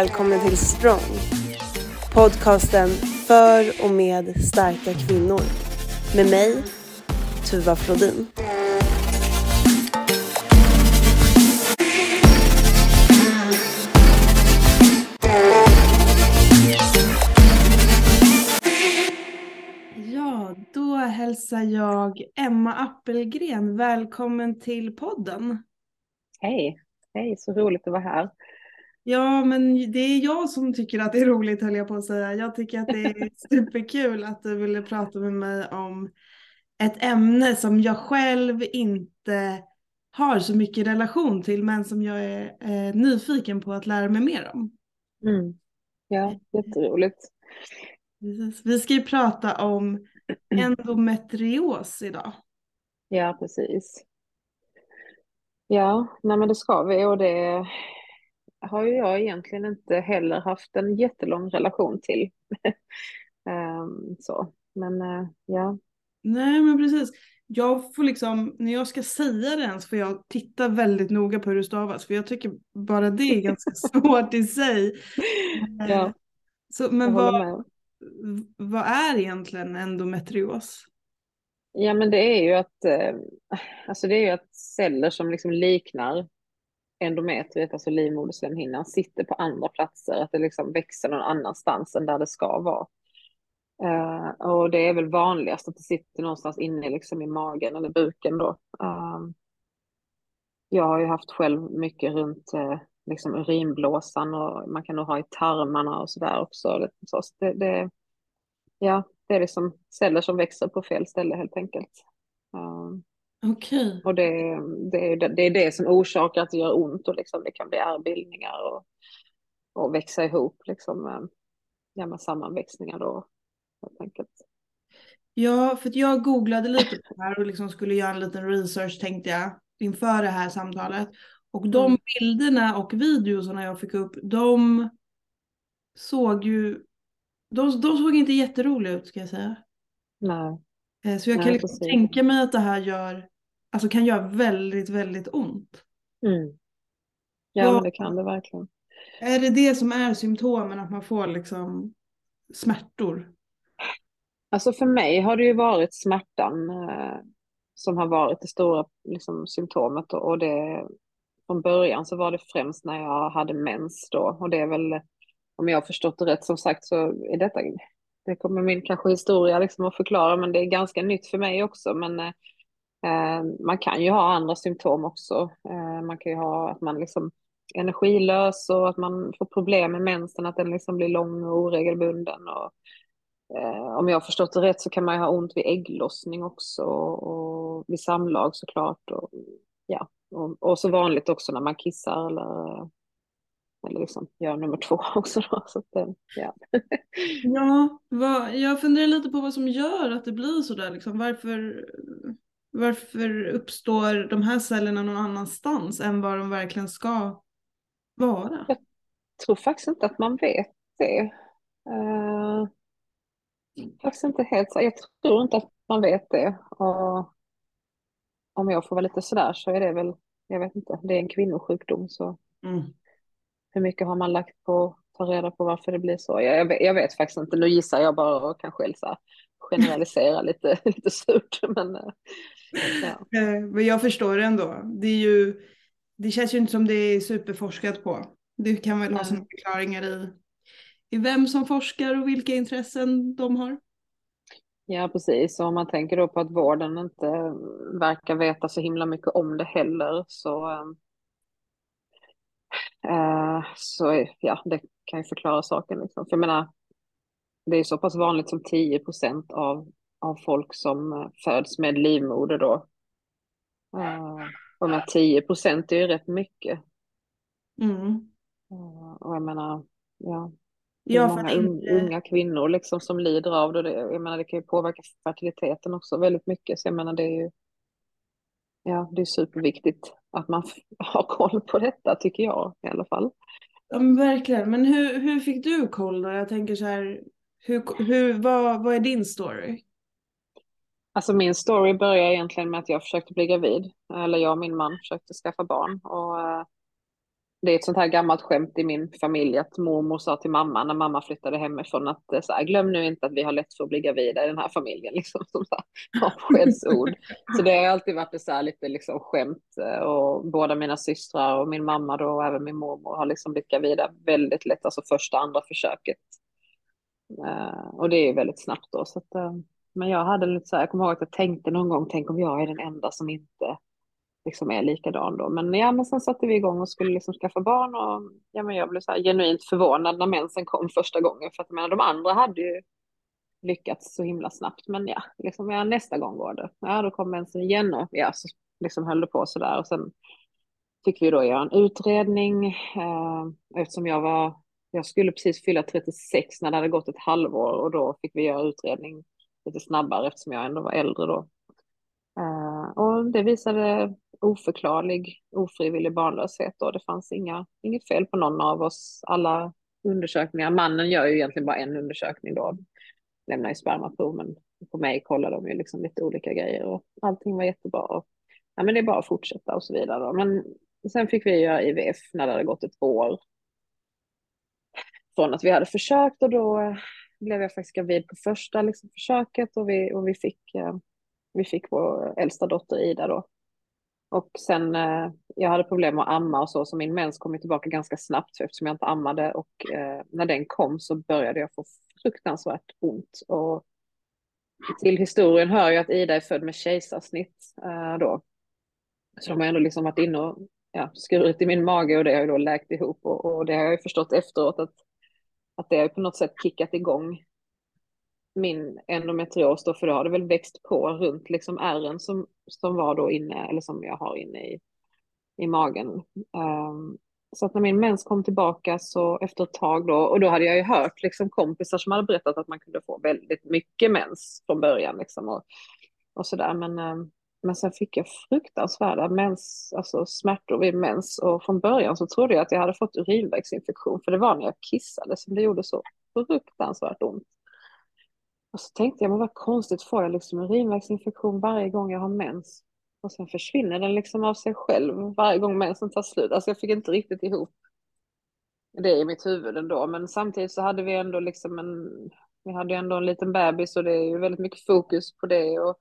välkommen till Strong. Podcasten för och med starka kvinnor. Med mig, Tuva Flodin. Ja, då hälsar jag Emma Appelgren välkommen till podden. Hej, hej, så roligt att vara här. Ja, men det är jag som tycker att det är roligt höll jag på att säga. Jag tycker att det är superkul att du ville prata med mig om ett ämne som jag själv inte har så mycket relation till men som jag är eh, nyfiken på att lära mig mer om. Mm. Ja, jätteroligt. Precis. Vi ska ju prata om endometrios idag. Ja, precis. Ja, nej men det ska vi och det har ju jag egentligen inte heller haft en jättelång relation till. um, så, men uh, ja. Nej men precis. Jag får liksom, när jag ska säga det ens får jag titta väldigt noga på hur det stavas för jag tycker bara det är ganska svårt i sig. Ja, Eh, Så, men vad, med. vad är egentligen endometrios? Ja, men det är ju att, eh, alltså det är ju att celler som liksom liknar endometriet, alltså livmoderslemhinnan, sitter på andra platser, att det liksom växer någon annanstans än där det ska vara. Uh, och det är väl vanligast att det sitter någonstans inne liksom i magen eller buken då. Uh, jag har ju haft själv mycket runt uh, liksom urinblåsan och man kan nog ha i tarmarna och sådär också. Så det, det, ja, det är liksom celler som växer på fel ställe helt enkelt. Eh, Okej. och det, det, är- det är det som orsakar att det gör ont och liksom det kan bli ärrbildningar och, och växa ihop liksom, eh, ja, med sammanväxningar då helt enkelt. Ja, för jag googlade lite på det här och liksom skulle göra en liten research tänkte jag inför det här samtalet. Och de Mm. bilderna och videorna jag fick upp, de såg ju, de, de såg inte jätteroliga ut ska jag säga. Nej, Så jag kan liksom tänka mig att det här gör, alltså kan göra väldigt, väldigt ont. mm. Ja, men det kan det verkligen. Är det det som är symptomen, att man får liksom smärtor? Alltså för mig har det ju varit smärtan eh, som har varit det stora liksom, symptomet och, och det från början så var det främst när jag hade mens då och det är väl om jag har förstått det rätt som sagt så är detta det kommer min kanske historia liksom att förklara men det är ganska nytt för mig också men eh, eh man kan ju ha andra symptom också eh, man kan ju ha att man liksom är energilös och att man får problem med mensen att den liksom blir lång och oregelbunden och Eh, om jag har förstått det rätt så kan man ju ha ont vid ägglossning också och vid samlag såklart. Och, ja. och, och så vanligt också när man kissar eller, eller liksom gör nummer två också. Då, så att, ja. Ja, vad, jag funderar lite på vad som gör att det blir sådär liksom. Varför, varför uppstår de här cellerna någon annanstans än vad de verkligen ska vara? Jag tror faktiskt inte att man vet det. Eh, faktiskt inte helt så. Jag tror inte att man vet det. Och om jag får vara lite sådär så är det väl, jag vet inte, det är en kvinnosjukdom så Mm. Hur mycket har man lagt på att ta reda på varför det blir så? Jag, jag, vet, jag vet faktiskt inte. Nu gissar jag bara och kanske så här generalisera lite, lite surt. Men, eh, ja. Eh, Men jag förstår det ändå. Det är ju, det känns ju inte som det är superforskat på. Det kan väl ha sina förklaringar i, i vem som forskar och vilka intressen de har. ja, precis. Och om man tänker då på att vården inte verkar veta så himla mycket om det heller så, eh, så ja, det kan ju förklara saken. Liksom. För jag menar, det är så pass vanligt som 10 procent av, av folk som eh, föds med livmoder då. Eh, och här 10 procent är ju rätt mycket. Mm. Eh, Och jag menar, ja, det är Ja, många inte, unga kvinnor liksom som lider av det. Det- Jag menar, det kan ju påverka fertiliteten också väldigt mycket. Så jag menar, det är ju ja, det är superviktigt att man har koll på detta, tycker jag i alla fall. ja, men verkligen. Men hur, hur fick du koll då? Jag tänker så här, hur, hur, vad, vad är din story? Alltså min story börjar egentligen med att jag försökte bli gravid. Eller jag och min man försökte skaffa barn. Och, eh, det är ett sånt här gammalt skämt i min familj att mormor sa till mamma när mamma flyttade hemifrån att eh, så här, glöm nu inte att vi har lätt för att bli gravida i den här familjen, liksom som så här, avskedsord. så det har alltid varit så här lite liksom skämt eh, och båda mina systrar och min mamma då och även min mormor har liksom blivit gravida väldigt lätt, alltså första, andra försöket. Uh, och det är väldigt snabbt då. Så att, uh, men jag hade lite så här, jag kommer ihåg att jag tänkte någon gång, tänk om jag är den enda som inte liksom är likadan då. Men ja, men sen satte vi igång och skulle liksom skaffa barn och ja, men jag blev så här genuint förvånad när mensen kom första gången. För att jag menar, de andra hade ju lyckats så himla snabbt. Men ja, liksom, ja nästa gång går det. Ja, då kom mensen igen och ja, så liksom höll det på så där. Och sen fick vi då göra en utredning eh, eftersom jag var, jag skulle precis fylla 36 när det hade gått ett halvår och då fick vi göra utredning lite snabbare eftersom jag ändå var äldre då. Uh, och det visade oförklarlig ofrivillig barnlöshet och det fanns inga, inget fel på någon av oss. Alla undersökningar, mannen gör ju egentligen bara en undersökning då, lämnar ju spermaprov, men på mig kollar de ju liksom lite olika grejer och allting var jättebra. Och, ja, men det är bara att fortsätta och så vidare. Då. Men sen fick vi göra IVF när det hade gått ett år från att vi hade försökt och då eh, blev jag faktiskt gravid på första liksom, försöket och vi, och vi, fick, eh, vi fick vår äldsta dotter Ida då. Och sen, eh, jag hade problem med att amma och så, så min mens kom tillbaka ganska snabbt eftersom jag inte ammade och eh, när den kom så började jag få fruktansvärt ont. Och till historien hör ju att Ida är född med kejsarsnitt eh, då. Så de har ändå liksom varit inne och ja, skurit i min mage och det har ju då läkt ihop och, och det har jag ju förstått efteråt att, att det har på något sätt kickat igång min endometrios då, för då har det väl växt på runt liksom ärren som, som var då inne, eller som jag har inne i, i magen. Um, så att när min mens kom tillbaka så efter ett tag då, och då hade jag ju hört liksom kompisar som hade berättat att man kunde få väldigt mycket mens från början liksom och, och sådär. Men, um, men sen fick jag fruktansvärda mens, alltså smärtor vid mens och från början så trodde jag att jag hade fått urinvägsinfektion för det var när jag kissade som det gjorde så fruktansvärt ont. Och så tänkte jag, men vad konstigt, får jag liksom urinvägsinfektion varje gång jag har mens? Och sen försvinner den liksom av sig själv varje gång mensen tar slut. Alltså jag fick inte riktigt ihop det i mitt huvud ändå. Men samtidigt så hade vi ändå liksom en, vi hade ändå en liten bebis och det är ju väldigt mycket fokus på det. Och,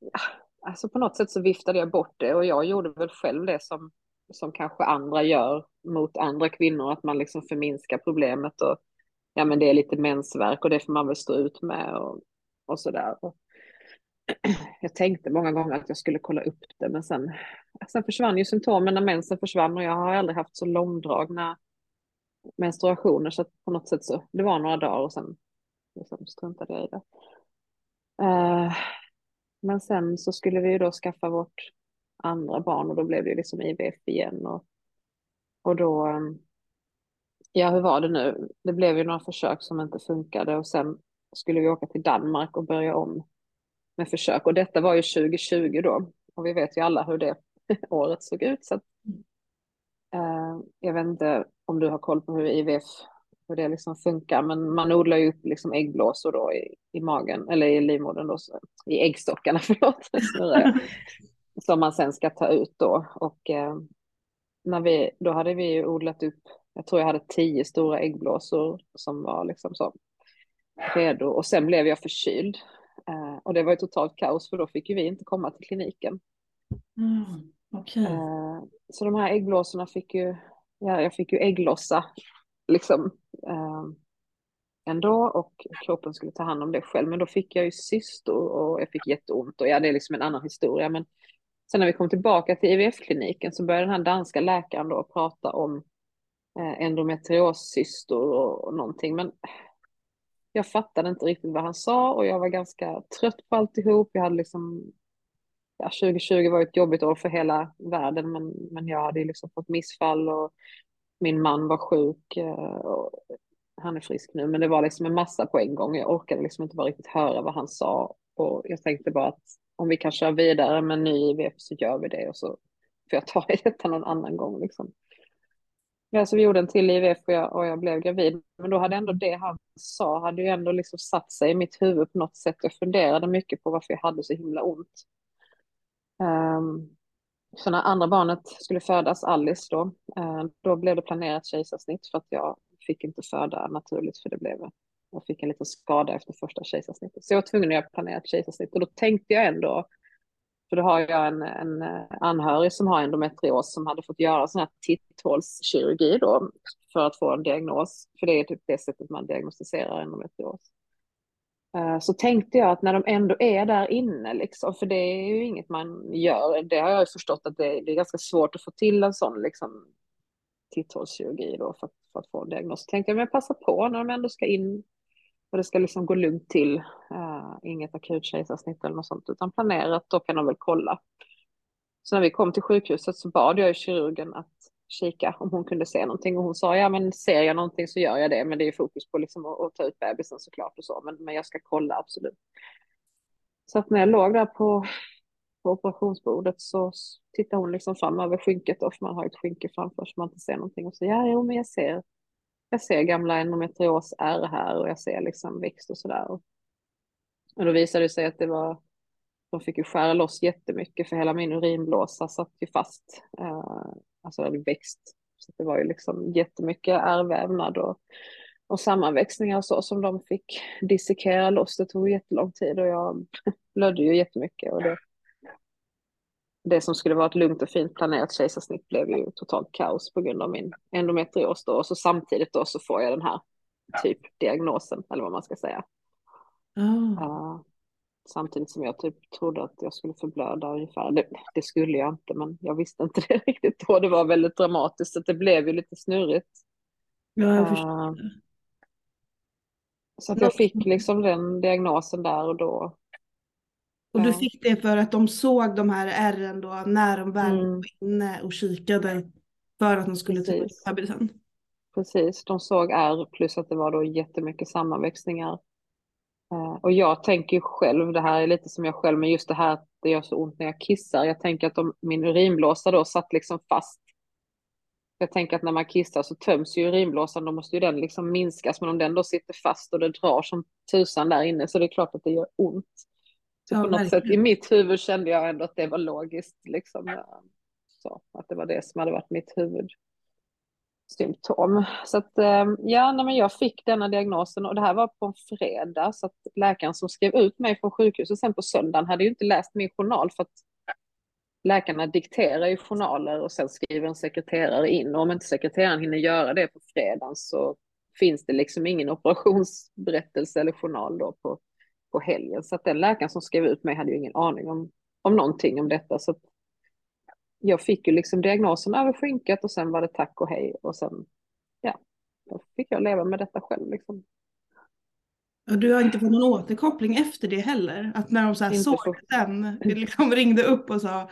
ja, alltså på något sätt så viftade jag bort det och jag gjorde väl själv det som, som kanske andra gör mot andra kvinnor, att man liksom förminskar problemet och ja men det är lite mensvärk och det får man väl stå ut med och, och sådär. Jag tänkte många gånger att jag skulle kolla upp det men sen, sen försvann ju symptomen när mensen försvann och jag har aldrig haft så långdragna menstruationer så att på något sätt så, det var några dagar och sen liksom struntade jag i det. Uh, men sen så skulle vi ju då skaffa vårt andra barn och då blev det liksom IVF igen och, och då um, Ja, hur var det nu? Det blev ju några försök som inte funkade och sen skulle vi åka till Danmark och börja om med försök. Och detta var ju 2020 då. Och vi vet ju alla hur det året såg ut. Så att, eh, jag vet inte om du har koll på hur IVF hur det liksom funkar, men man odlar ju upp liksom äggblåsor då i, i magen, eller i livmodern då, i äggstockarna, förlåt, som man sen ska ta ut då. Och eh, när vi, då hade vi ju odlat upp jag tror jag hade tio stora äggblåsor som var liksom så redo och sen blev jag förkyld. Eh, och det var ju totalt kaos för då fick ju vi inte komma till kliniken. Mm, okay. eh, så de här äggblåsorna fick ju, ja, jag fick ju ägglossa liksom eh, ändå och kroppen skulle ta hand om det själv. Men då fick jag ju cystor och jag fick jätteont och ja, det är liksom en annan historia. Men sen när vi kom tillbaka till IVF-kliniken så började den här danska läkaren då prata om Eh, endometriossystor och, och någonting. Men jag fattade inte riktigt vad han sa och jag var ganska trött på alltihop. Jag hade liksom, ja, 2020 var ett jobbigt år för hela världen, men, men jag hade liksom fått missfall och min man var sjuk. Eh, och han är frisk nu, men det var liksom en massa på en gång. Jag orkade liksom inte bara riktigt höra vad han sa och jag tänkte bara att om vi kan köra vidare med ny IVF så gör vi det och så får jag ta i detta någon annan gång liksom. Ja, så vi gjorde en till IVF och jag, och jag blev gravid. Men då hade ändå det han sa, hade ju ändå liksom satt sig i mitt huvud på något sätt. Jag funderade mycket på varför jag hade så himla ont. Um, Så när andra barnet skulle födas, Alice då, uh, då blev det planerat kejsarsnitt för att jag fick inte föda naturligt för det blev, jag fick en liten skada efter första kejsarsnittet. Så jag var tvungen att göra planerat kejsarsnitt och då tänkte jag ändå, för då har jag en, en eh, anhörig som har endometrios som hade fått göra sån här titthålskirurgi då för att få en diagnos, för det är typ det sättet man diagnostiserar endometrios. Eh, så tänkte jag att när de ändå är där inne, liksom, för det är ju inget man gör, det har jag ju förstått att det, det är ganska svårt att få till en sån liksom, titthålskirurgi då för, för att få en diagnos. Så tänkte jag, men jag passar på när de ändå ska in och det ska liksom gå lugnt till, uh, inget akut kejsarsnitt eller något sånt, utan planerat, då kan de väl kolla. Så när vi kom till sjukhuset så bad jag kirurgen att kika om hon kunde se någonting. Och hon sa ja men ser jag någonting så gör jag det. Men det är fokus på liksom att, att ta ut bebisen såklart och så men, men jag ska kolla absolut. Så att när jag låg där på, på operationsbordet så tittade hon liksom fram över skynket och man har ett skynke framför så man inte ser någonting. Och så ja jo men jag ser jag ser gamla endometrios är här och jag ser liksom växt och sådär. Och, då visade det sig att det var de fick ju skära loss jättemycket för hela min urinblåsa satt ju fast. eh, alltså det hade växt. Så det var ju liksom jättemycket ärrvävnad och, och sammanväxningar och så som de fick dissekera loss. Det tog jättelång tid och jag blödde ju jättemycket. Och det, det som skulle vara ett lugnt och fint planerat kejsarsnitt blev ju totalt kaos på grund av min endometrios då. Och så samtidigt då så får jag den här typ diagnosen eller vad man ska säga. Oh. Uh, Samtidigt som jag typ trodde att jag skulle förblöda ungefär. Det, det, skulle jag inte, men jag visste inte det riktigt då. Det var väldigt dramatiskt, så det blev ju lite snurrigt. Ja, jag förstår. Uh, så att jag fick liksom den diagnosen där och då. Och du fick det för att de såg de här ärren då när de väl mm. var inne och kikade för att de skulle ta ut bebisen? Precis, de såg ärr plus att det var då jättemycket sammanväxningar Eh, och jag tänker själv, det här är lite som jag själv, men just det här att det gör så ont när jag kissar. Jag tänker att om min urinblåsa då satt liksom fast. Jag tänker att när man kissar så töms ju urinblåsan, då måste ju den liksom minskas. Men om den då sitter fast och det drar som tusan där inne så det är klart att det gör ont. Så ja, på något verkligen. sätt i mitt huvud kände jag ändå att det var logiskt. Liksom, så, att det var det som hade varit mitt huvud symptom. Så att, ehm, ja, men jag fick denna diagnosen och det här var på en fredag så att läkaren som skrev ut mig från sjukhuset sen på söndagen hade ju inte läst min journal för att läkarna dikterar ju journaler och sen skriver en sekreterare in och om inte sekreteraren hinner göra det på fredagen så finns det liksom ingen operationsberättelse eller journal då på, på helgen. Så att den läkaren som skrev ut mig hade ju ingen aning om, om någonting om detta. Så jag fick ju liksom diagnosen över skynket och sen var det tack och hej och sen, ja, då fick jag leva med detta själv liksom. Och du har inte fått någon återkoppling efter det heller? Att när de så här såg för... den, liksom ringde upp och sa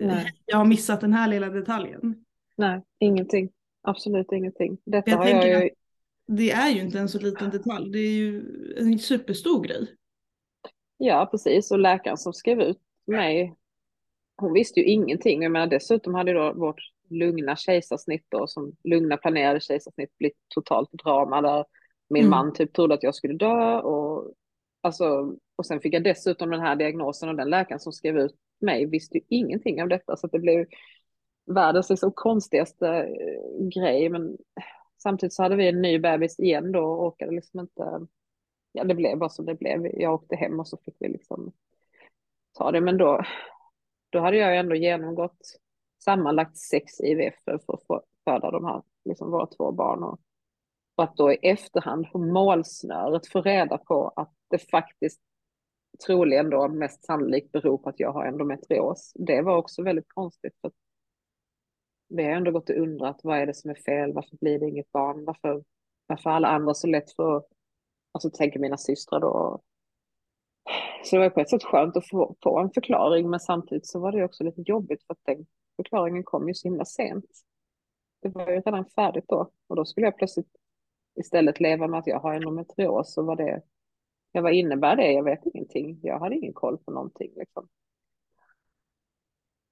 Nej. jag har missat den här lilla detaljen. Nej, ingenting. Absolut ingenting. Detta jag har jag ju... Det är ju inte en så liten detalj, det är ju en superstor grej. Ja, precis. Och läkaren som skrev ut mig hon visste ju ingenting. Jag menar, dessutom hade då vårt lugna kejsarsnitt då, som lugna planerade kejsarsnitt blivit totalt drama där min mm. man typ trodde att jag skulle dö och alltså och sen fick jag dessutom den här diagnosen och den läkaren som skrev ut mig visste ju ingenting av detta så det blev världens liksom konstigaste eh, grej men samtidigt så hade vi en ny bebis igen då och orkade liksom inte ja det blev bara som det blev jag åkte hem och så fick vi liksom ta det men då då hade jag ändå genomgått sammanlagt sex IVF för att föda de här, liksom våra två barn. Och, och att då i efterhand på målsnöret få reda på att det faktiskt troligen då mest sannolikt beror på att jag har endometrios. Det var också väldigt konstigt. För vi har ändå gått och undrat vad är det som är fel, varför blir det inget barn, varför, varför alla andra så lätt för, alltså tänker mina systrar då, så det var på ett sätt skönt att få, få en förklaring, men samtidigt så var det också lite jobbigt för att den förklaringen kom ju så himla sent. Det var ju redan färdigt då och då skulle jag plötsligt istället leva med att jag har endometrios och vad det, ja, vad innebär det? Jag vet ingenting. Jag hade ingen koll på någonting liksom.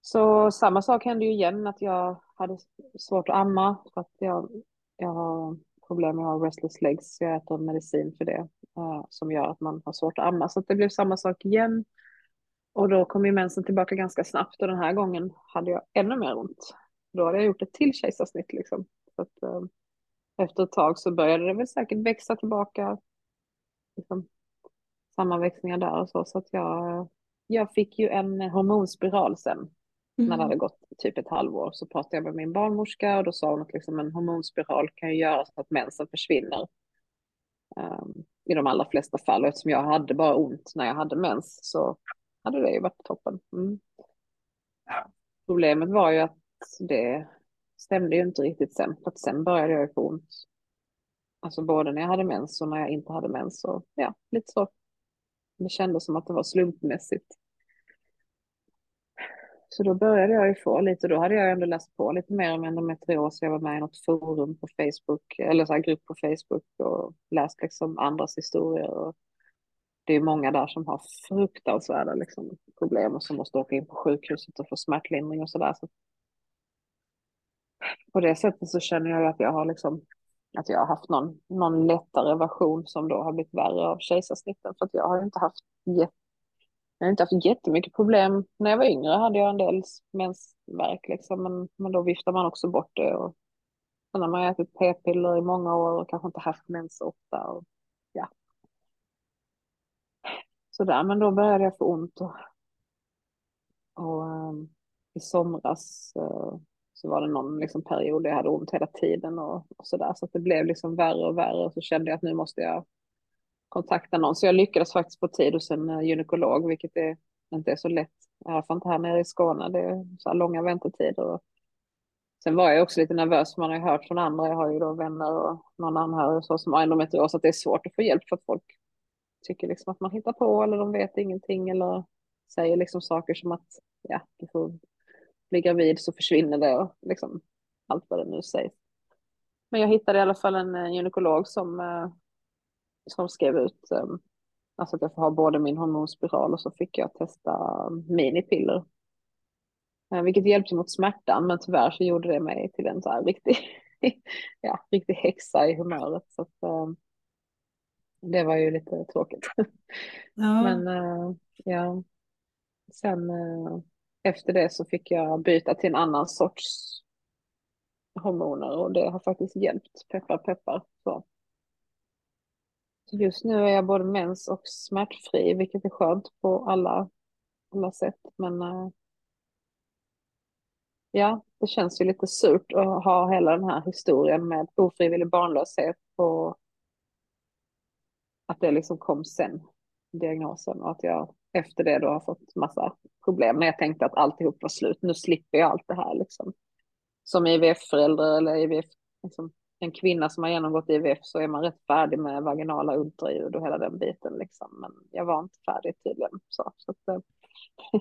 Så samma sak hände ju igen att jag hade svårt att amma för att jag, jag problem med att ha restless legs. Jag äter medicin för det uh, som gör att man har svårt att amma. Så det blev samma sak igen. Och då kom ju mensen tillbaka ganska snabbt och den här gången hade jag ännu mer ont. Då hade jag gjort ett till kejsarsnitt liksom. Så att, eh, efter ett tag så började det väl säkert växa tillbaka. Liksom, sammanväxningar där och så. Så att jag, jag fick ju en hormonspiral sen. Mm. När det mm. hade gått typ ett halvår så pratade jag med min barnmorska och då sa hon att liksom en hormonspiral kan ju göra så att mensen försvinner. Um, I de allra flesta fall och eftersom jag hade bara ont när jag hade mens så hade det ju varit toppen. Mm. Problemet var ju att det stämde ju inte riktigt sen. För att sen började jag ju få ont. Alltså både när jag hade mens och när jag inte hade mens. Så ja, lite så. Det kändes som att det var slumpmässigt. Så då började jag ju få lite, då hade jag ändå läst på lite mer om endometrios. Jag var med i något forum på Facebook, eller så här grupp på Facebook och läst liksom andras historier. Och det är många där som har fruktansvärda liksom, problem och som måste åka in på sjukhuset och få smärtlindring och sådär. Så på det sättet så känner jag att jag har liksom att jag har haft någon, någon lättare version som då har blivit värre av kejsarsnitten för att jag har inte haft jag har inte haft jättemycket problem. När jag var yngre hade jag en del mensvärk liksom, men, men då viftar man också bort det. Och sen har man ätit p-piller i många år och kanske inte haft mens ofta. Och, ja. Sådär, men då började jag få ont. Och, och um, i somras uh, så var det någon liksom, period där jag hade ont hela tiden och, och sådär. Så att det blev liksom värre och värre och så kände jag att nu måste jag kontakta någon. Så jag lyckades faktiskt få tid hos en eh, gynekolog, vilket är, inte är så lätt. I alla fall inte här nere i Skåne. Det är så här långa väntetider. Och sen var jag också lite nervös, man har ju hört från andra. Jag har ju då vänner och någon anhörig och så som har endometrios, att det är svårt att få hjälp för att folk tycker liksom att man hittar på eller de vet ingenting eller säger liksom saker som att ja, du får bli gravid så försvinner det och liksom allt vad det nu sägs. Men jag hittade i alla fall en eh, gynekolog som, eh, som skrev ut um, alltså att jag får ha både min hormonspiral och så fick jag testa minipiller. Vilket hjälpte mot smärtan men tyvärr så gjorde det mig till en så här riktig, ja, riktig häxa i humöret. Så att, um, det var ju lite tråkigt. Ja. Men uh, ja, sen uh, efter det så fick jag byta till en annan sorts hormoner och det har faktiskt hjälpt, peppar peppar. Så. Just nu är jag både mens och smärtfri, vilket är skönt på alla, alla sätt. Men eh, ja, det känns ju lite surt att ha hela den här historien med ofrivillig barnlöshet och att det liksom kom sen, diagnosen, och att jag efter det då har fått massa problem när jag tänkte att alltihop var slut. Nu slipper jag allt det här liksom. Som IVF-förälder eller IVF, liksom, en kvinna som har genomgått IVF så är man rätt färdig med vaginala ultraljud och hela den biten liksom. Men jag var inte färdig tydligen. Så, så att, eh,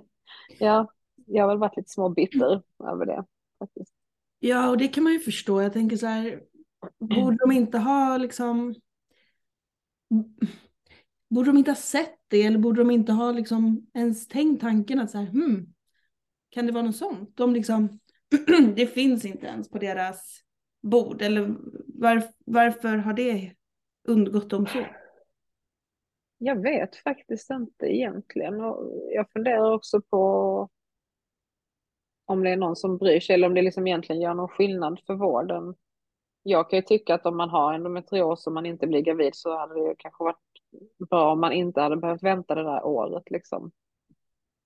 ja, jag har väl varit lite småbitter över det faktiskt. Ja, och det kan man ju förstå. Jag tänker så här, borde de inte ha liksom Borde de inte ha sett det eller borde de inte ha liksom ens tänkt tanken att så här, hmm, kan det vara något sånt? De liksom, det finns inte ens på deras bord eller var, varför har det undgått dem så? Jag vet faktiskt inte egentligen och jag funderar också på om det är någon som bryr sig eller om det liksom egentligen gör någon skillnad för vården. Jag kan ju tycka att om man har endometrios och man inte blir gravid så hade det kanske varit bra om man inte hade behövt vänta det där året liksom.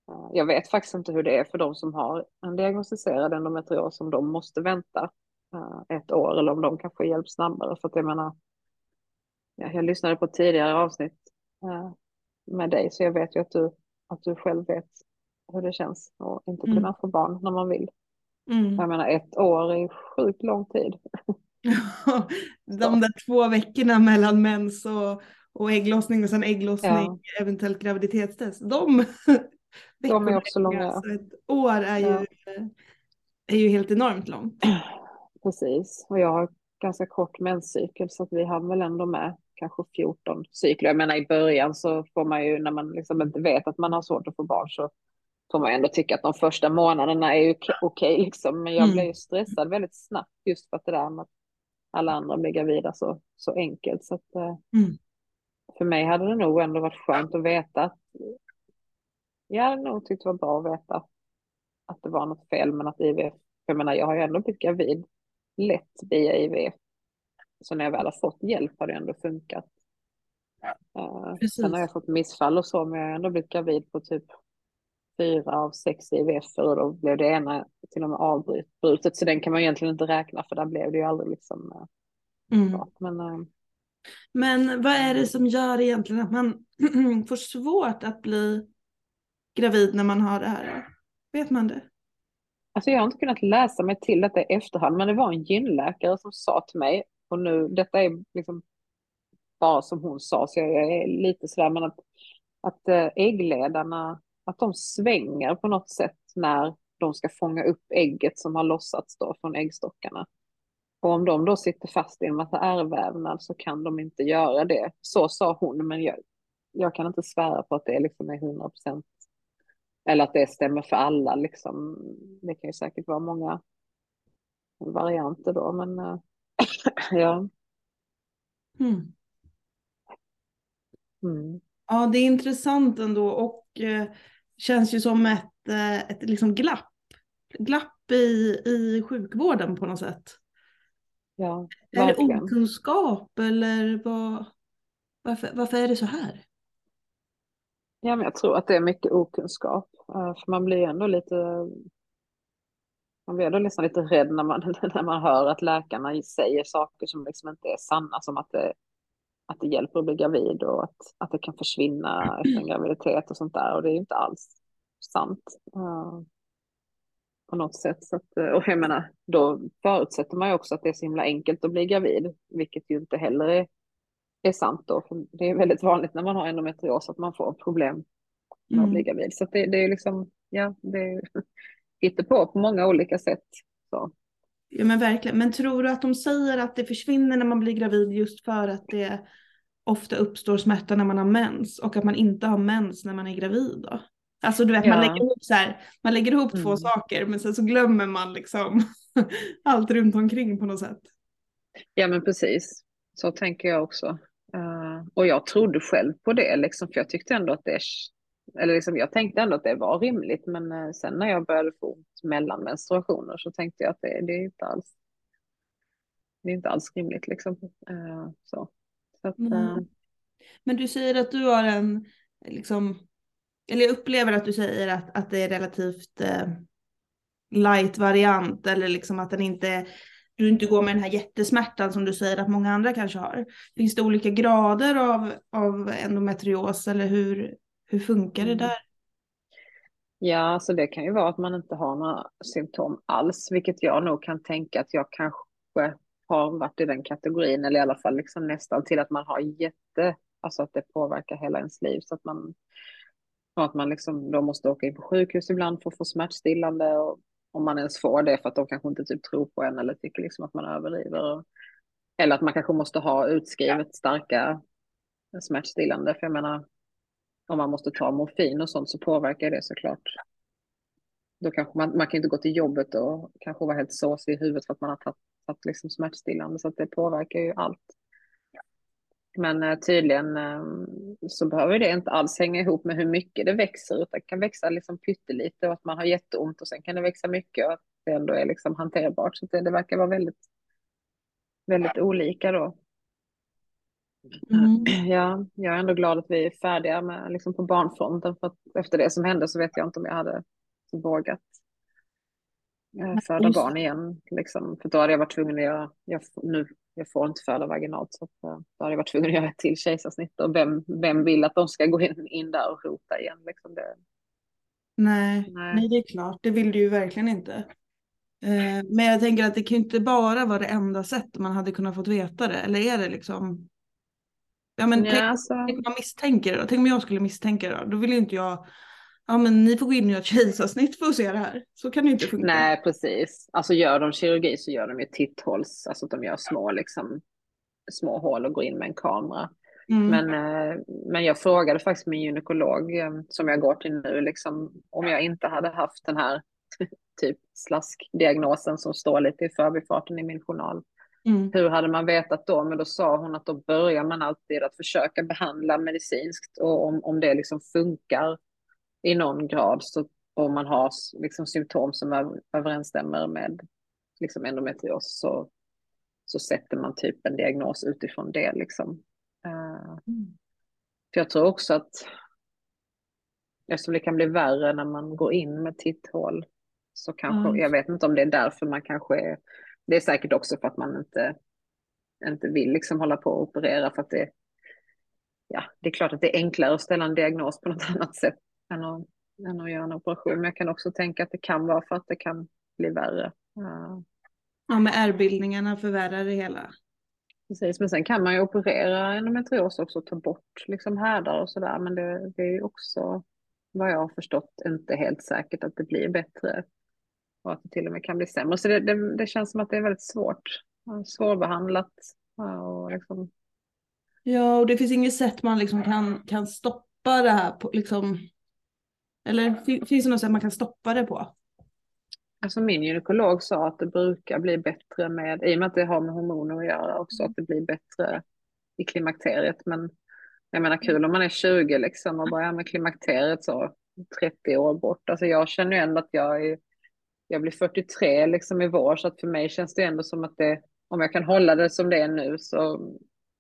Eh, jag vet faktiskt inte hur det är för de som har en diagnostiserad endometrios, om de måste vänta ett år eller om de kan få hjälp snabbare. För att jag menar, jag lyssnade på tidigare avsnitt eh, med dig så jag vet ju att du, att du själv vet hur det känns att inte kunna mm. få barn när man vill. Mm. Jag menar ett år är sjukt lång tid. De där två veckorna mellan mens och, och ägglossning och sen ägglossning, ja. eventuellt graviditetstest. De, de är också långa. Så ett år är ju, ja. är ju helt enormt långt. Precis, och jag har ganska kort menscykel så att vi har väl ändå med kanske 14 cykler. Jag menar i början så får man ju när man liksom inte vet att man har svårt att få barn så får man ändå tycka att de första månaderna är okej okay, liksom. Men jag mm. blev ju stressad väldigt snabbt just för att det där med att alla andra blir gravida så, så enkelt. Så att, eh, mm för mig hade det nog ändå varit skönt att veta att jag hade nog tyckt det var bra att veta att det var något fel, men att IVF, jag menar jag har ju ändå blivit gravid lätt via IVF. Så när jag väl har fått hjälp har det ändå funkat. Uh, sen har jag fått missfall och så, men jag har ändå blivit gravid på typ fyra av sex IVF och då blev det ena till och med avbrutet. Så den kan man egentligen inte räkna för där blev det ju aldrig liksom uh, mm. Men, uh, men vad är det som gör egentligen att man får svårt att bli gravid när man har det här? Vet man det? Alltså jag har inte kunnat läsa mig till detta i efterhand, men det var en gynläkare som sa till mig, och nu, detta är liksom bara som hon sa, så jag är lite sådär, men att, att eh, äggledarna, att de svänger på något sätt när de ska fånga upp ägget som har lossats då från äggstockarna. Och om de då sitter fast i en massa ärrvävnad så kan de inte göra det. Så sa hon, men jag, jag kan inte svära på att det liksom är 100 procent eller att det stämmer för alla liksom. Det kan ju säkert vara många varianter då, men äh, ja. Mm. Mm. Ja, det är intressant ändå och eh, känns ju som ett, eh, ett liksom glapp. Glapp i, i sjukvården på något sätt. Ja, verkligen. Eller okunskap eller vad, varför, varför är det så här? Ja, men jag tror att det är mycket okunskap. Eh, för man blir ändå lite man blir ändå liksom lite rädd när man, när man hör att läkarna säger saker som liksom inte är sanna, som att det, att det hjälper att bli gravid och att, att det kan försvinna efter en graviditet och sånt där. Och det är ju inte alls sant uh, på något sätt. Så att, eh, och jag menar, då förutsätter man ju också att det är så himla enkelt att bli gravid, vilket ju inte heller är är sant då. Det är väldigt vanligt när man har endometrios att man får problem med mm. att bli gravid. Så det, det, är liksom, ja, det hittar på på många olika sätt. Så. Ja men verkligen. Men tror du att de säger att det försvinner när man blir gravid just för att det ofta uppstår smärta när man har mens och att man inte har mens när man är gravid då? Alltså du vet ja. man lägger ihop så här, man lägger ihop mm. två saker men sen så glömmer man liksom allt runt omkring på något sätt. Ja men precis, så tänker jag också. Uh, och jag trodde själv på det, liksom, för jag tyckte ändå att det, eller liksom, jag tänkte ändå att det var rimligt, men uh, sen när jag började få ont mellan menstruationer så tänkte jag att det, det är inte alls, det är inte alls rimligt liksom. Uh, så. så att, mm. Men du säger att du har en, liksom, eller jag upplever att du säger att, att det är relativt light variant eller liksom att den inte du inte går med den här jättesmärtan som du säger att många andra kanske har. Finns det olika grader av, av endometrios eller hur, hur funkar det mm. där? Ja, så alltså det kan ju vara att man inte har några symptom alls, vilket jag nog kan tänka att jag kanske har varit i den kategorin, eller i alla fall liksom nästan till att man har jätte, alltså att det påverkar hela ens liv, så att man, att man liksom då måste åka in på sjukhus ibland för att få smärtstillande och om man ens får det för att de kanske inte typ tror på en eller tycker liksom att man överdriver. Eller att man kanske måste ha utskrivet starka smärtstillande. För jag menar, om man måste ta morfin och sånt så påverkar det såklart. Då kanske man, man kan inte gå till jobbet och kanske vara helt såsig i huvudet för att man har tagit, tagit liksom smärtstillande. Så att det påverkar ju allt. Men eh, tydligen eh, så behöver det inte alls hänga ihop med hur mycket det växer, utan det kan växa liksom pyttelite och att man har jätteont och sen kan det växa mycket och att det ändå är liksom hanterbart. Så det, det verkar vara väldigt, väldigt olika då. Mm. Ja, jag är ändå glad att vi är färdiga med, liksom på barnfronten, för att efter det som hände så vet jag inte om jag hade vågat eh, föda barn igen. Liksom. För då hade jag varit tvungen att göra, jag, nu jag får inte föda vaginalt så att, eh, då hade jag varit tvungen att göra ett till kejsarsnitt och vem, vem vill att de ska gå in, in där och rota igen liksom det. Nej, nej. nej det är klart, det vill du ju verkligen inte. Eh, men jag tänker att det kan ju inte bara vara det enda sättet man hade kunnat få veta det, eller är det liksom? Ja men ja, tänk, alltså... tänk om man misstänker det då, tänk om jag skulle misstänka det då, då vill ju inte jag ja men ni får gå in och göra ett kejsarsnitt för att se det här. Så kan det inte funka. Nej, precis. Alltså gör de kirurgi så gör de ju titthåls, alltså att de gör små, liksom, små hål och går in med en kamera. Mm. Men, eh, men jag frågade faktiskt min gynekolog eh, som jag går till nu, liksom, om jag inte hade haft den här typ slaskdiagnosen som står lite i förbifarten i min journal. Mm. Hur hade man vetat då? Men då sa hon att då börjar man alltid att försöka behandla medicinskt och om, om det liksom funkar i någon grad så om man har liksom symptom som överensstämmer med liksom endometrios så, så sätter man typ en diagnos utifrån det. Liksom. Uh, mm. För jag tror också att eftersom det kan bli värre när man går in med titthål så kanske, mm. jag vet inte om det är därför man kanske är, det är säkert också för att man inte, inte vill liksom hålla på och operera för att det, ja, det är klart att det är enklare att ställa en diagnos på något annat sätt än att, än att göra en operation. Men jag kan också tänka att det kan vara för att det kan bli värre. Ja, ja med ärrbildningarna förvärrar det hela. Precis, men sen kan man ju operera endometrios också och ta bort liksom härdar och sådär. Men det, det är ju också vad jag har förstått inte helt säkert att det blir bättre. Och att det till och med kan bli sämre. Så det, det, det känns som att det är väldigt svårt. Svårbehandlat. Och liksom... Ja, och det finns inget sätt man liksom kan, kan stoppa det här på. Liksom... Eller finns det något sätt man kan stoppa det på? Alltså min gynekolog sa att det brukar bli bättre med, i och med att det har med hormoner att göra också, att det blir bättre i klimakteriet. Men jag menar kul om man är 20 liksom och bara, ja men klimakteriet så 30 år bort. Alltså jag känner ju ändå att jag är, jag blir 43 liksom i vår så att för mig känns det ändå som att det, om jag kan hålla det som det är nu så,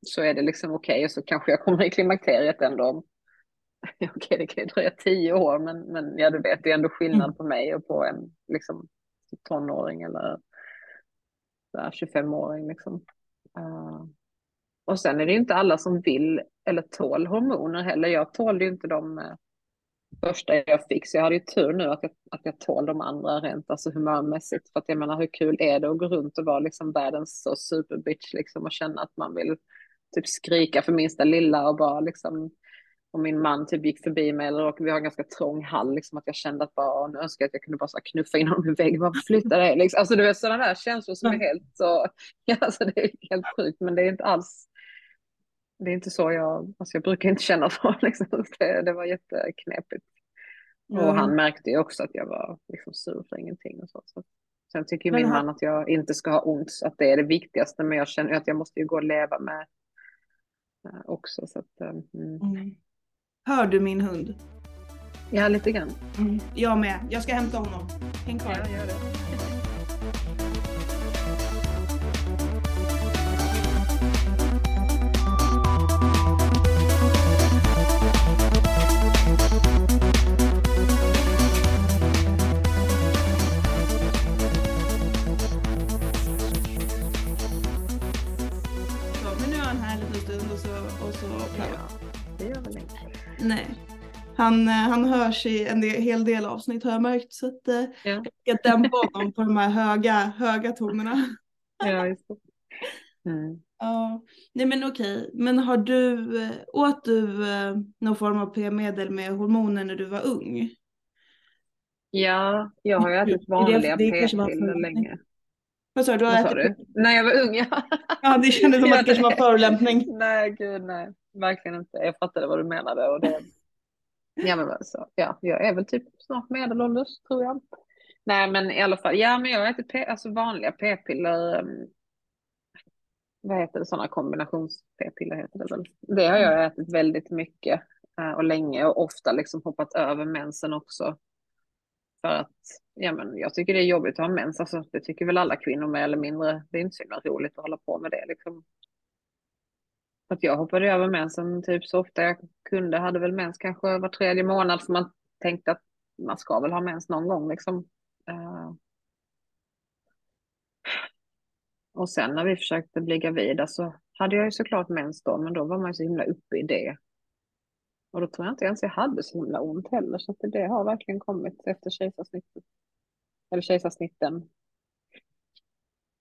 så är det liksom okej okay. och så kanske jag kommer i klimakteriet ändå om, okej okay, det kan ju dröja 10 år men, men ja du vet det är ändå skillnad mm. på mig och på en liksom tonåring eller 25-åring liksom. Uh, och sen är det inte alla som vill eller tål hormoner heller. Jag tålde ju inte de eh, första jag fick, så jag hade ju tur nu att jag, att jag tål de andra rent alltså humörmässigt. För att jag menar, hur kul är det att gå runt och vara liksom världens så superbitch liksom och känna att man vill typ skrika för minsta lilla och bara liksom om min man typ gick förbi mig eller och vi har en ganska trång hall, liksom att jag kände att bara, nu önskar jag att jag kunde bara så knuffa in honom i väggen, bara flytta dig. Liksom. Alltså du vet sådana där känslor som är helt så, ja, alltså det är helt sjukt men det är inte alls det är inte så jag, alltså jag brukar inte känna så. Liksom. Det, det var jätteknepigt. Mm. Och han märkte ju också att jag var liksom sur för ingenting. Och så. så. Sen tycker min han... man att jag inte ska ha ont, att det är det viktigaste. Men jag känner att jag måste ju gå och leva med äh, också. Så att, mm. Mm. Hör du min hund? Ja, lite grann. Mm. Jag med. Jag ska hämta honom. Häng kvar. Ja, gör det. Nej. Han, eh, han hörs i en del, hel del avsnitt har jag märkt så att eh, ja. jag ska dämpa honom på de här höga, höga tonerna. Ja, just det. Mm. Ja, nej men okej, men har du, eh, åt du någon form av p-medel med hormoner när du var ung? Ja, jag har ju ätit vanliga p-piller länge. Vad sa du? Vad sa du? När jag var ung ja. Ja det kändes som att det kanske var förolämpning. nej gud nej, verkligen inte. Jag fattade vad du menade och det. Ja men så, ja, jag är väl typ snart medelålders tror jag. Nej men i alla fall, ja men jag äter p alltså vanliga p-piller. Ehm, vad heter det, sådana kombinations-p-piller heter det väl. Det har jag ätit väldigt mycket eh, och länge och ofta liksom hoppat över mensen också. För att ja, men jag tycker det är jobbigt att ha mens. Alltså, det tycker väl alla kvinnor mer eller mindre. Det är inte så himla roligt att hålla på med det. Liksom. Att jag hoppade över mensen typ så ofta jag kunde. Hade väl mens kanske var tredje månad för man tänkte att man ska väl ha mens någon gång. Liksom. Uh... Och sen när vi försökte bli gravida så hade jag ju såklart mens då, men då var man ju så himla uppe i det. Och då tror jag inte ens jag hade så himla ont heller, så att det har verkligen kommit efter kejsarsnittet. Eller kejsarsnitten.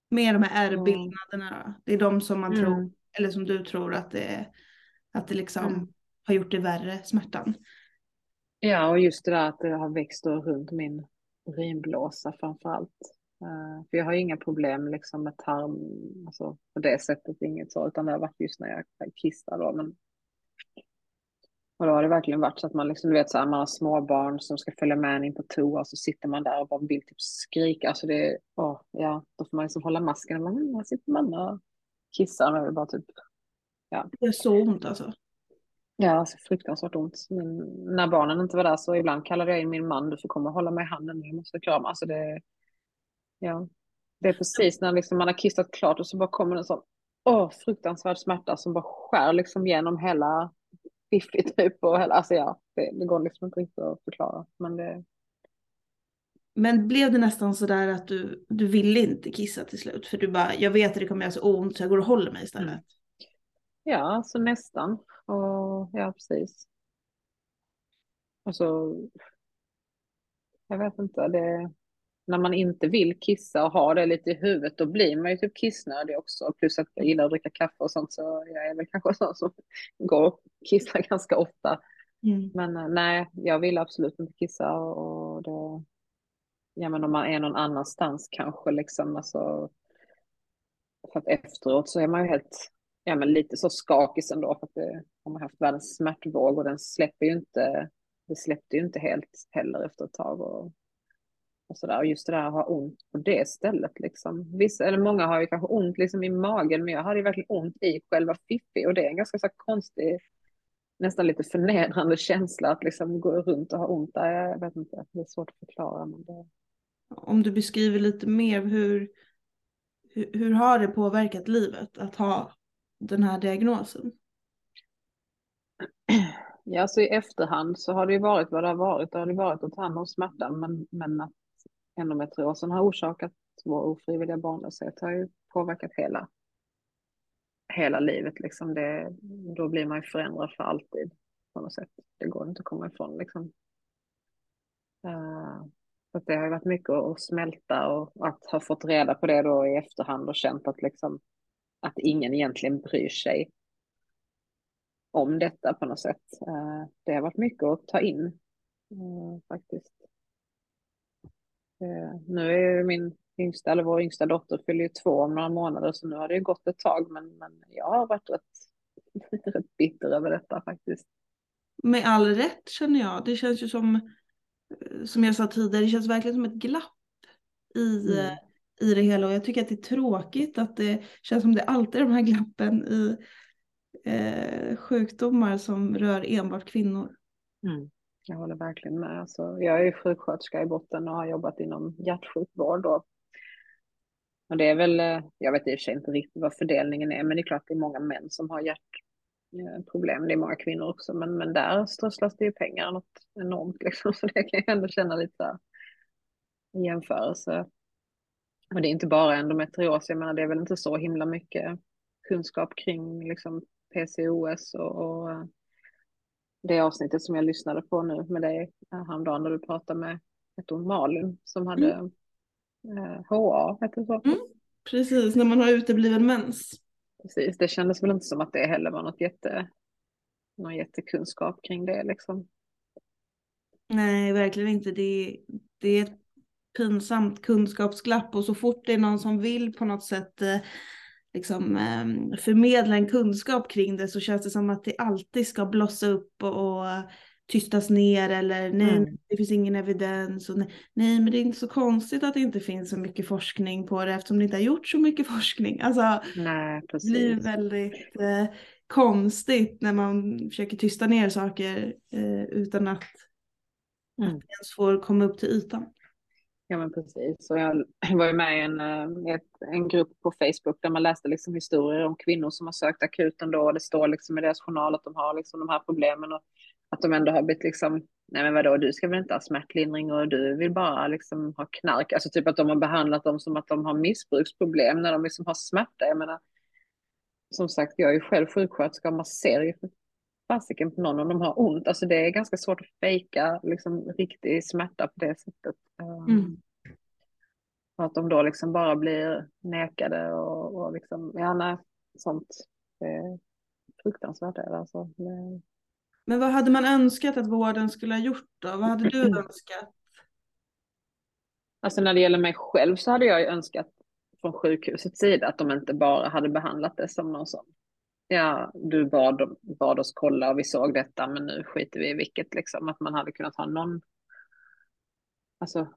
Med de här ärrbyggnaderna, det är de som man mm. tror, eller som du tror att det, att det liksom mm. har gjort det värre, smärtan. Ja, och just det där att det har växt runt min urinblåsa framför allt. Uh, för jag har inga problem liksom med tarm, alltså på det sättet, inget så, utan det har varit just när jag kissar då. Men och då har det verkligen varit så att man liksom, du vet så här, man har småbarn som ska följa med en in på toa, så sitter man där och bara vill typ skrika. Alltså det, åh, ja, då får man liksom hålla masken. Och man, mm, här sitter man och kissar och bara typ, ja. Det är så ont alltså. Ja, alltså fruktansvärt ont. Men när barnen inte var där så ibland kallade jag in min man, du får komma och hålla mig i handen, jag måste krama. Alltså det, ja, det är precis när liksom man har kissat klart och så bara kommer en sån åh, fruktansvärd smärta som bara skär liksom genom hela Fiffi typ. Och hela, alltså ja, det, det går liksom inte riktigt att förklara. Men, det... men blev det nästan sådär att du, du ville inte kissa till slut? För du bara, jag vet att det kommer göra så ont så jag går och håller mig istället. Mm. Ja, alltså nästan. Och, ja, precis. Alltså, jag vet inte. Det, när man inte vill kissa och har det lite i huvudet, då blir man ju typ kissnödig också. Plus att jag gillar att dricka kaffe och sånt, så jag är väl kanske sån som går och kissar ganska ofta. Mm. Men eh, nej, jag vill absolut inte kissa och det, ja men om man är någon annanstans kanske liksom, alltså, för att efteråt så är man ju helt, ja men lite så skakig ändå för att det, har man haft världens smärtvåg och den släpper ju inte, det släppte ju inte helt heller efter ett tag och och sådär. Och just det där att ha ont på det stället liksom. Vissa, eller många har ju kanske ont liksom i magen, men jag hade ju verkligen ont i själva fiffi och det är en ganska så konstig, nästan lite förnedrande känsla att liksom gå runt och ha ont där. Jag vet inte, det är svårt att förklara. Men det... Om du beskriver lite mer, hur, hur, hur har det påverkat livet att ha den här diagnosen? Ja, så i efterhand så har det ju varit vad det har varit. Det har det varit att ta hand om smärtan, men, men att endometriosen har orsakat vår ofrivilliga barnlöshet har ju påverkat hela, hela livet. Liksom det, då blir man ju förändrad för alltid på något sätt. Det går inte att komma ifrån. Liksom. Uh, så det har ju varit mycket att smälta och att ha fått reda på det då i efterhand och känt att, liksom, att ingen egentligen bryr sig om detta på något sätt. Eh, det har varit mycket att ta in eh, faktiskt. Eh, nu är ju min yngsta, eller vår yngsta dotter fyller ju två om några månader, så nu har det ju gått ett tag, men, men jag har varit rätt, rätt bitter över detta faktiskt. Med all rätt känner jag. Det känns ju som, som jag sa tidigare, det känns verkligen som ett glapp i, mm. i det hela och jag tycker att det är tråkigt att det känns som det alltid är de här glappen i eh, sjukdomar som rör enbart kvinnor. Mm. Jag håller verkligen med. Alltså, jag är sjuksköterska i botten och har jobbat inom hjärtsjukvård. Och, och det är väl, eh, jag vet i och för sig inte riktigt vad fördelningen är, men det är klart det är många män som har hjärtproblem. Det är många kvinnor också, men, men där strösslas det ju pengar något enormt. Liksom, så det kan jag ändå känna lite i jämförelse. Och det är inte bara endometrios, jag menar det är väl inte så himla mycket kunskap kring liksom, PCOS och, och det avsnittet som jag lyssnade på nu med dig häromdagen där du pratade med hon Malin som hade mm. eh, HA, hette så? Mm. Precis, när man har utebliven mens. Precis, det kändes väl inte som att det heller var något jätte, någon jättekunskap kring det liksom. Nej, verkligen inte. Det, det är ett pinsamt kunskapsglapp och så fort det är någon som vill på något sätt eh, liksom, eh, förmedla en kunskap kring det så känns det som att det alltid ska blossa upp och, och eh, tystas ner eller nej, mm. det finns ingen evidens och nej, nej, men det är inte så konstigt att det inte finns så mycket forskning på det eftersom det inte har gjort så mycket forskning. Alltså, nej, det blir väldigt eh, konstigt när man försöker tysta ner saker eh, utan att, mm. att det ens får komma upp till ytan. Ja men precis. Och jag var ju med i en, eh, en grupp på Facebook där man läste liksom historier om kvinnor som har sökt akuten då och det står liksom i deras journal att de har liksom de här problemen och att de ändå har blivit liksom, nej men vadå, du ska väl inte ha smärtlindring och du vill bara liksom ha knark. Alltså typ att de har behandlat dem som att de har missbruksproblem när de liksom har smärta. Jag menar, som sagt, jag är ju själv sjuksköterska och man ser ju fasiken på någon om de har ont. Alltså det är ganska svårt att fejka liksom, riktig smärta på det sättet. Um, mm. att de då liksom bara blir nekade och, och liksom, ja nej, sånt. Det är fruktansvärt är det alltså. Det... Men vad hade man önskat att vården skulle ha gjort då? Vad hade du önskat? Alltså när det gäller mig själv så hade jag ju önskat från sjukhusets sida att de inte bara hade behandlat det som någon sån ja, du bad, bad oss kolla och vi såg detta, men nu skiter vi i vilket, liksom. Att man hade kunnat ha någon, alltså,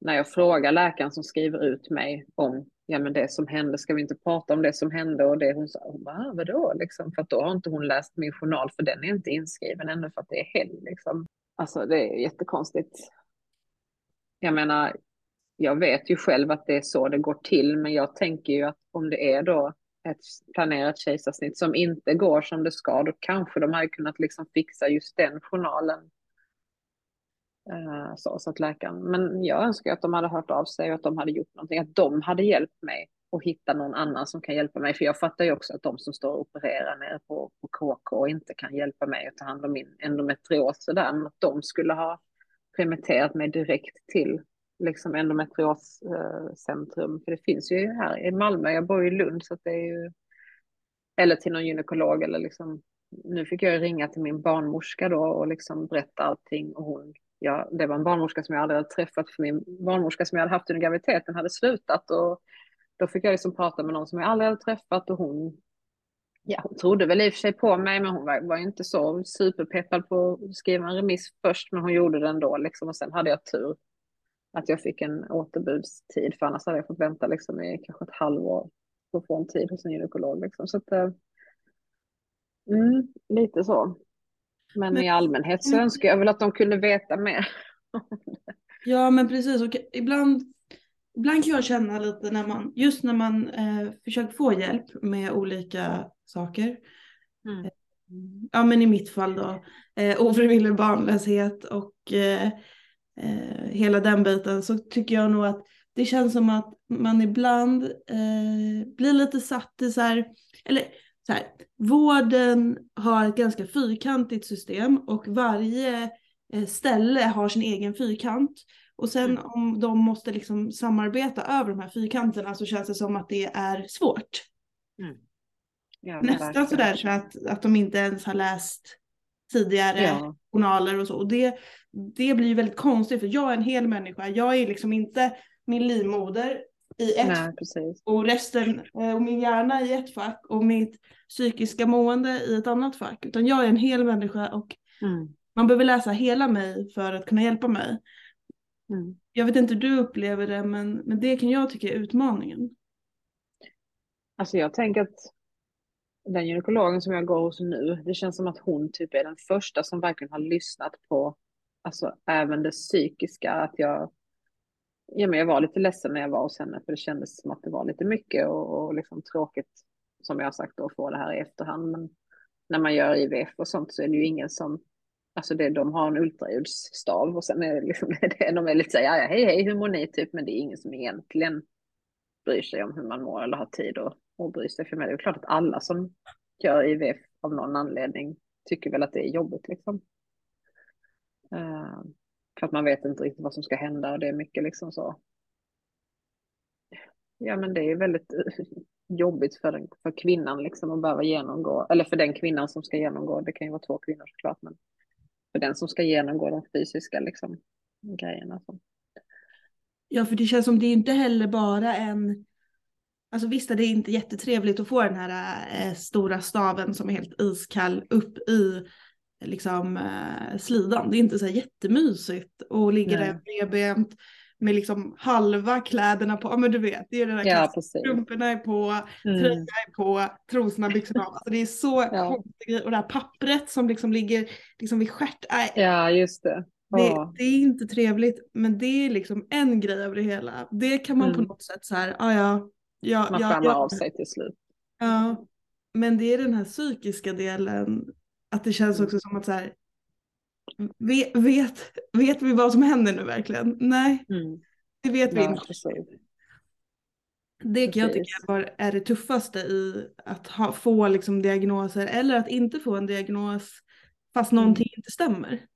när jag frågar läkaren som skriver ut mig om ja men det som hände, ska vi inte prata om det som hände och det hon sa, hon bara, ah, vadå liksom, för att då har inte hon läst min journal för den är inte inskriven ännu för att det är helg liksom. Alltså det är jättekonstigt. Jag menar, jag vet ju själv att det är så det går till, men jag tänker ju att om det är då ett planerat kejsarsnitt som inte går som det ska, då kanske de hade kunnat liksom fixa just den journalen. Eh, så, så att läkaren, men jag önskar att de hade hört av sig och att de hade gjort någonting, att de hade hjälpt mig och hitta någon annan som kan hjälpa mig. För jag fattar ju också att de som står och opererar nere på, på KK inte kan hjälpa mig att ta hand om min endometrios sådär, men att de skulle ha remitterat mig direkt till liksom endometrioscentrum. För det finns ju här i Malmö, jag bor i Lund så att det är ju, eller till någon gynekolog eller liksom, nu fick jag ringa till min barnmorska då och liksom berätta allting och hon, ja, det var en barnmorska som jag aldrig hade träffat för min barnmorska som jag hade haft under graviditeten hade slutat och då fick jag liksom prata med någon som jag aldrig hade träffat och hon, ja, hon trodde väl i och för sig på mig, men hon var, var inte så superpeppad på att skriva en remiss först, men hon gjorde det ändå liksom och sen hade jag tur att jag fick en återbudstid, för annars hade jag fått vänta liksom i kanske ett halvår på att få en tid hos en gynekolog. Liksom. Så att, eh, mm, lite så. Men, men, i allmänhet så önskar jag väl att de kunde veta mer. ja men precis, och ibland, ibland kan jag känna lite när man, just när man eh, försöker få hjälp med olika saker. Mm. Eh, ja men i mitt fall då, eh, ofrivillig barnlöshet och eh, eh, hela den biten så tycker jag nog att det känns som att man ibland eh, blir lite satt i så här, eller så här, vården har ett ganska fyrkantigt system och varje eh, ställe har sin egen fyrkant. Och sen mm. om de måste liksom samarbeta över de här fyrkanterna så känns det som att det är svårt. Mm. Ja, Nästan sådär så att, att de inte ens har läst tidigare ja. journaler och så. Och det, det blir väldigt konstigt för jag är en hel människa. Jag är liksom inte min livmoder i ett Nej, och resten eh, och min hjärna i ett fack och mitt psykiska mående i ett annat fack. Utan jag är en hel människa och mm. man behöver läsa hela mig för att kunna hjälpa mig. Mm. Jag vet inte hur du upplever det men, men det kan jag tycka är utmaningen. Alltså jag tänker att den gynekologen som jag går hos nu, det känns som att hon typ är den första som verkligen har lyssnat på, alltså även det psykiska, att jag, ja men jag var lite ledsen när jag var hos henne för det kändes som att det var lite mycket och, och liksom tråkigt, som jag har sagt då, att få det här i efterhand. Men när man gör IVF och sånt så är det ju ingen som, alltså det, de har en ultraljudsstav och sen är det liksom, det, de är lite så här, ja, hej hej, hur mår ni typ, men det är ingen som egentligen bryr sig om hur man mår eller har tid att att bry sig för mig. Det är klart att alla som gör IVF av någon anledning tycker väl att det är jobbigt liksom. Eh, för att man vet inte riktigt vad som ska hända och det är mycket liksom så. Ja men det är väldigt eh, jobbigt för, den, för kvinnan liksom att behöva genomgå, eller för den kvinnan som ska genomgå, det kan ju vara två kvinnor såklart, men för den som ska genomgå de fysiska liksom grejerna. Så. Ja för det känns som det är inte heller bara en Alltså visst är det inte jättetrevligt att få den här äh, stora staven som är helt iskall upp i liksom äh, slidan. Det är inte så här jättemysigt att ligga där bredbent med liksom halva kläderna på, ja men du vet, det är den där ja, strumporna är på, mm. tröjan är på, trosorna, byxorna av. Alltså det är så ja. konstigt och det här pappret som liksom ligger liksom vid stjärt. Ja just det. Det, det, är inte trevligt men det är liksom en grej av det hela. Det kan man mm. på något sätt så här, ah, ja Ja, man ja, ja, av sig till slut. Ja, men det är den här psykiska delen. Att det känns också som att så här, vet, vet, vet vi vad som händer nu verkligen? Nej, mm. det vet vi inte. Precis. Det kan jag tycka är det tuffaste i att ha, få liksom diagnoser eller att inte få en diagnos fast mm. någonting inte stämmer.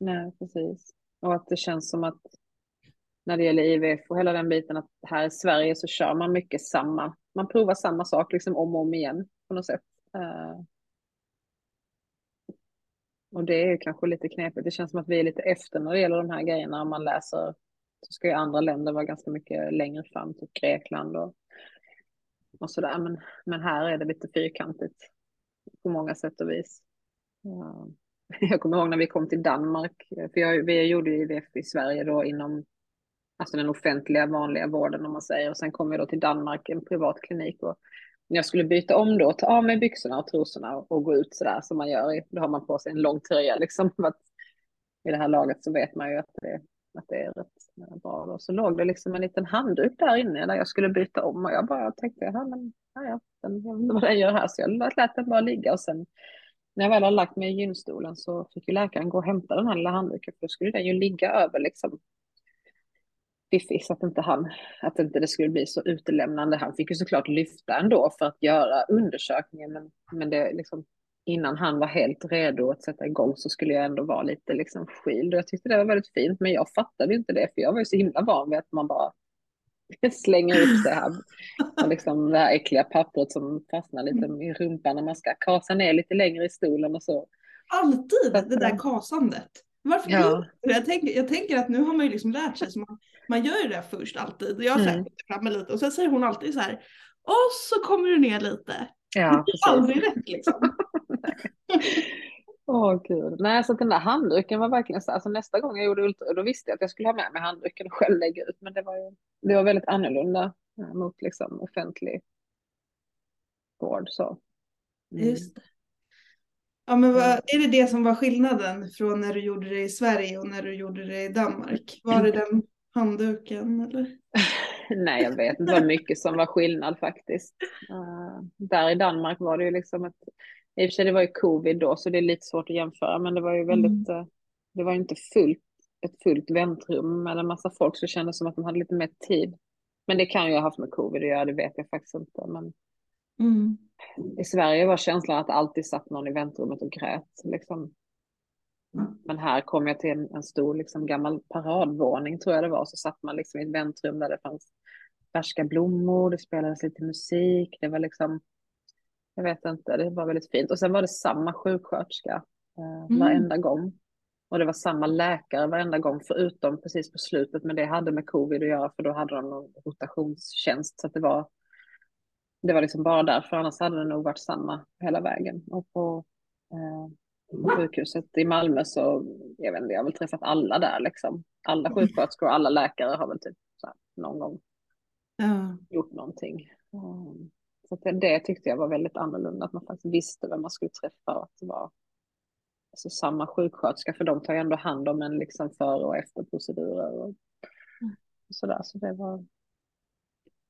Nej, precis. Och att det känns som att när det gäller IVF och hela den biten att här i Sverige så kör man mycket samma, man provar samma sak liksom om och om igen på något sätt. Uh, och det är ju kanske lite knepigt, det känns som att vi är lite efter när det gäller de här grejerna. Om man läser så ska ju andra länder vara ganska mycket längre fram, typ Grekland och, och sådär. Men, men här är det lite fyrkantigt på många sätt och vis. Ja. jag kommer ihåg när vi kom till Danmark, för jag, vi gjorde ju IVF i Sverige då inom alltså den offentliga vanliga vården om man säger. Och sen kom vi då till Danmark, en privat klinik. Och när jag skulle byta om då, ta av mig byxorna och trosorna och, och gå ut sådär som man gör, då har man på sig en lång tröja liksom. I det här laget så vet man ju att det, att det är rätt bra. Då. Så låg det liksom en liten handduk där inne där jag skulle byta om och jag bara tänkte, ja men ja, ja, den, jag vet inte vad den gör här. Så jag lät den bara ligga och sen när jag väl har lagt mig i gynstolen så fick ju läkaren gå och hämta den här lilla handduken för då skulle den ju ligga över liksom Fiffi så att inte han, att inte det skulle bli så utelämnande. Han fick ju såklart lyfta ändå för att göra undersökningen men, men det liksom innan han var helt redo att sätta igång så skulle jag ändå vara lite liksom skild och jag tyckte det var väldigt fint men jag fattade inte det för jag var ju så himla van vid att man bara slänger upp sig här. Och liksom det här äckliga pappret som fastnar lite i rumpan när man ska kasa ner lite längre i stolen och så. Alltid det där kasandet. Varför ja. jag, tänker, jag tänker att nu har man ju liksom lärt sig så man, man gör det först alltid. Jag har mm. framme lite och sen säger hon alltid så här. Och så kommer du ner lite. Ja, det är aldrig rätt liksom. Åh oh, gud. Nej, så den där handduken var verkligen så, alltså nästa gång jag gjorde ultra, då visste jag att jag skulle ha med mig handduken och själv lägga ut, men det var ju, det var väldigt annorlunda ja, mot liksom offentlig vård så. Mm. Just det. Ja, men vad, är det det som var skillnaden från när du gjorde det i Sverige och när du gjorde det i Danmark? Var det den handduken eller? Nej, jag vet inte. Det var mycket som var skillnad faktiskt. Uh, där i Danmark var det ju liksom ett i och för sig det var ju covid då så det är lite svårt att jämföra men det var ju väldigt, mm. Eh, det var ju inte fullt, ett fullt väntrum med en massa folk så det kändes som att de hade lite mer tid. Men det kan ju ha haft med covid att göra, det vet jag faktiskt inte. Men mm. I Sverige var känslan att alltid satt någon i väntrummet och grät. Liksom. Mm. Men här kom jag till en, en, stor liksom, gammal paradvåning tror jag det var, så satt man liksom i ett väntrum där det fanns färska blommor, det spelades lite musik, det var liksom jag vet inte, det var väldigt fint. Och sen var det samma sjuksköterska eh, mm. varenda gång. Och det var samma läkare varenda gång, förutom precis på slutet, men det hade med covid att göra, för då hade de någon rotationstjänst. Så det var, det var liksom bara därför, annars hade det nog varit samma hela vägen. Och på, eh, på sjukhuset i Malmö så, jag vet inte, jag har väl träffat alla där liksom. Alla sjuksköterskor och alla läkare har väl typ här, någon gång ja. gjort någonting. Um, så det, det tyckte jag var väldigt annorlunda, att man faktiskt visste vem man skulle träffa och att det var alltså, samma sjuksköterska, för de tar ju ändå hand om en liksom före och efter procedurer och, mm. och sådär. Så det var,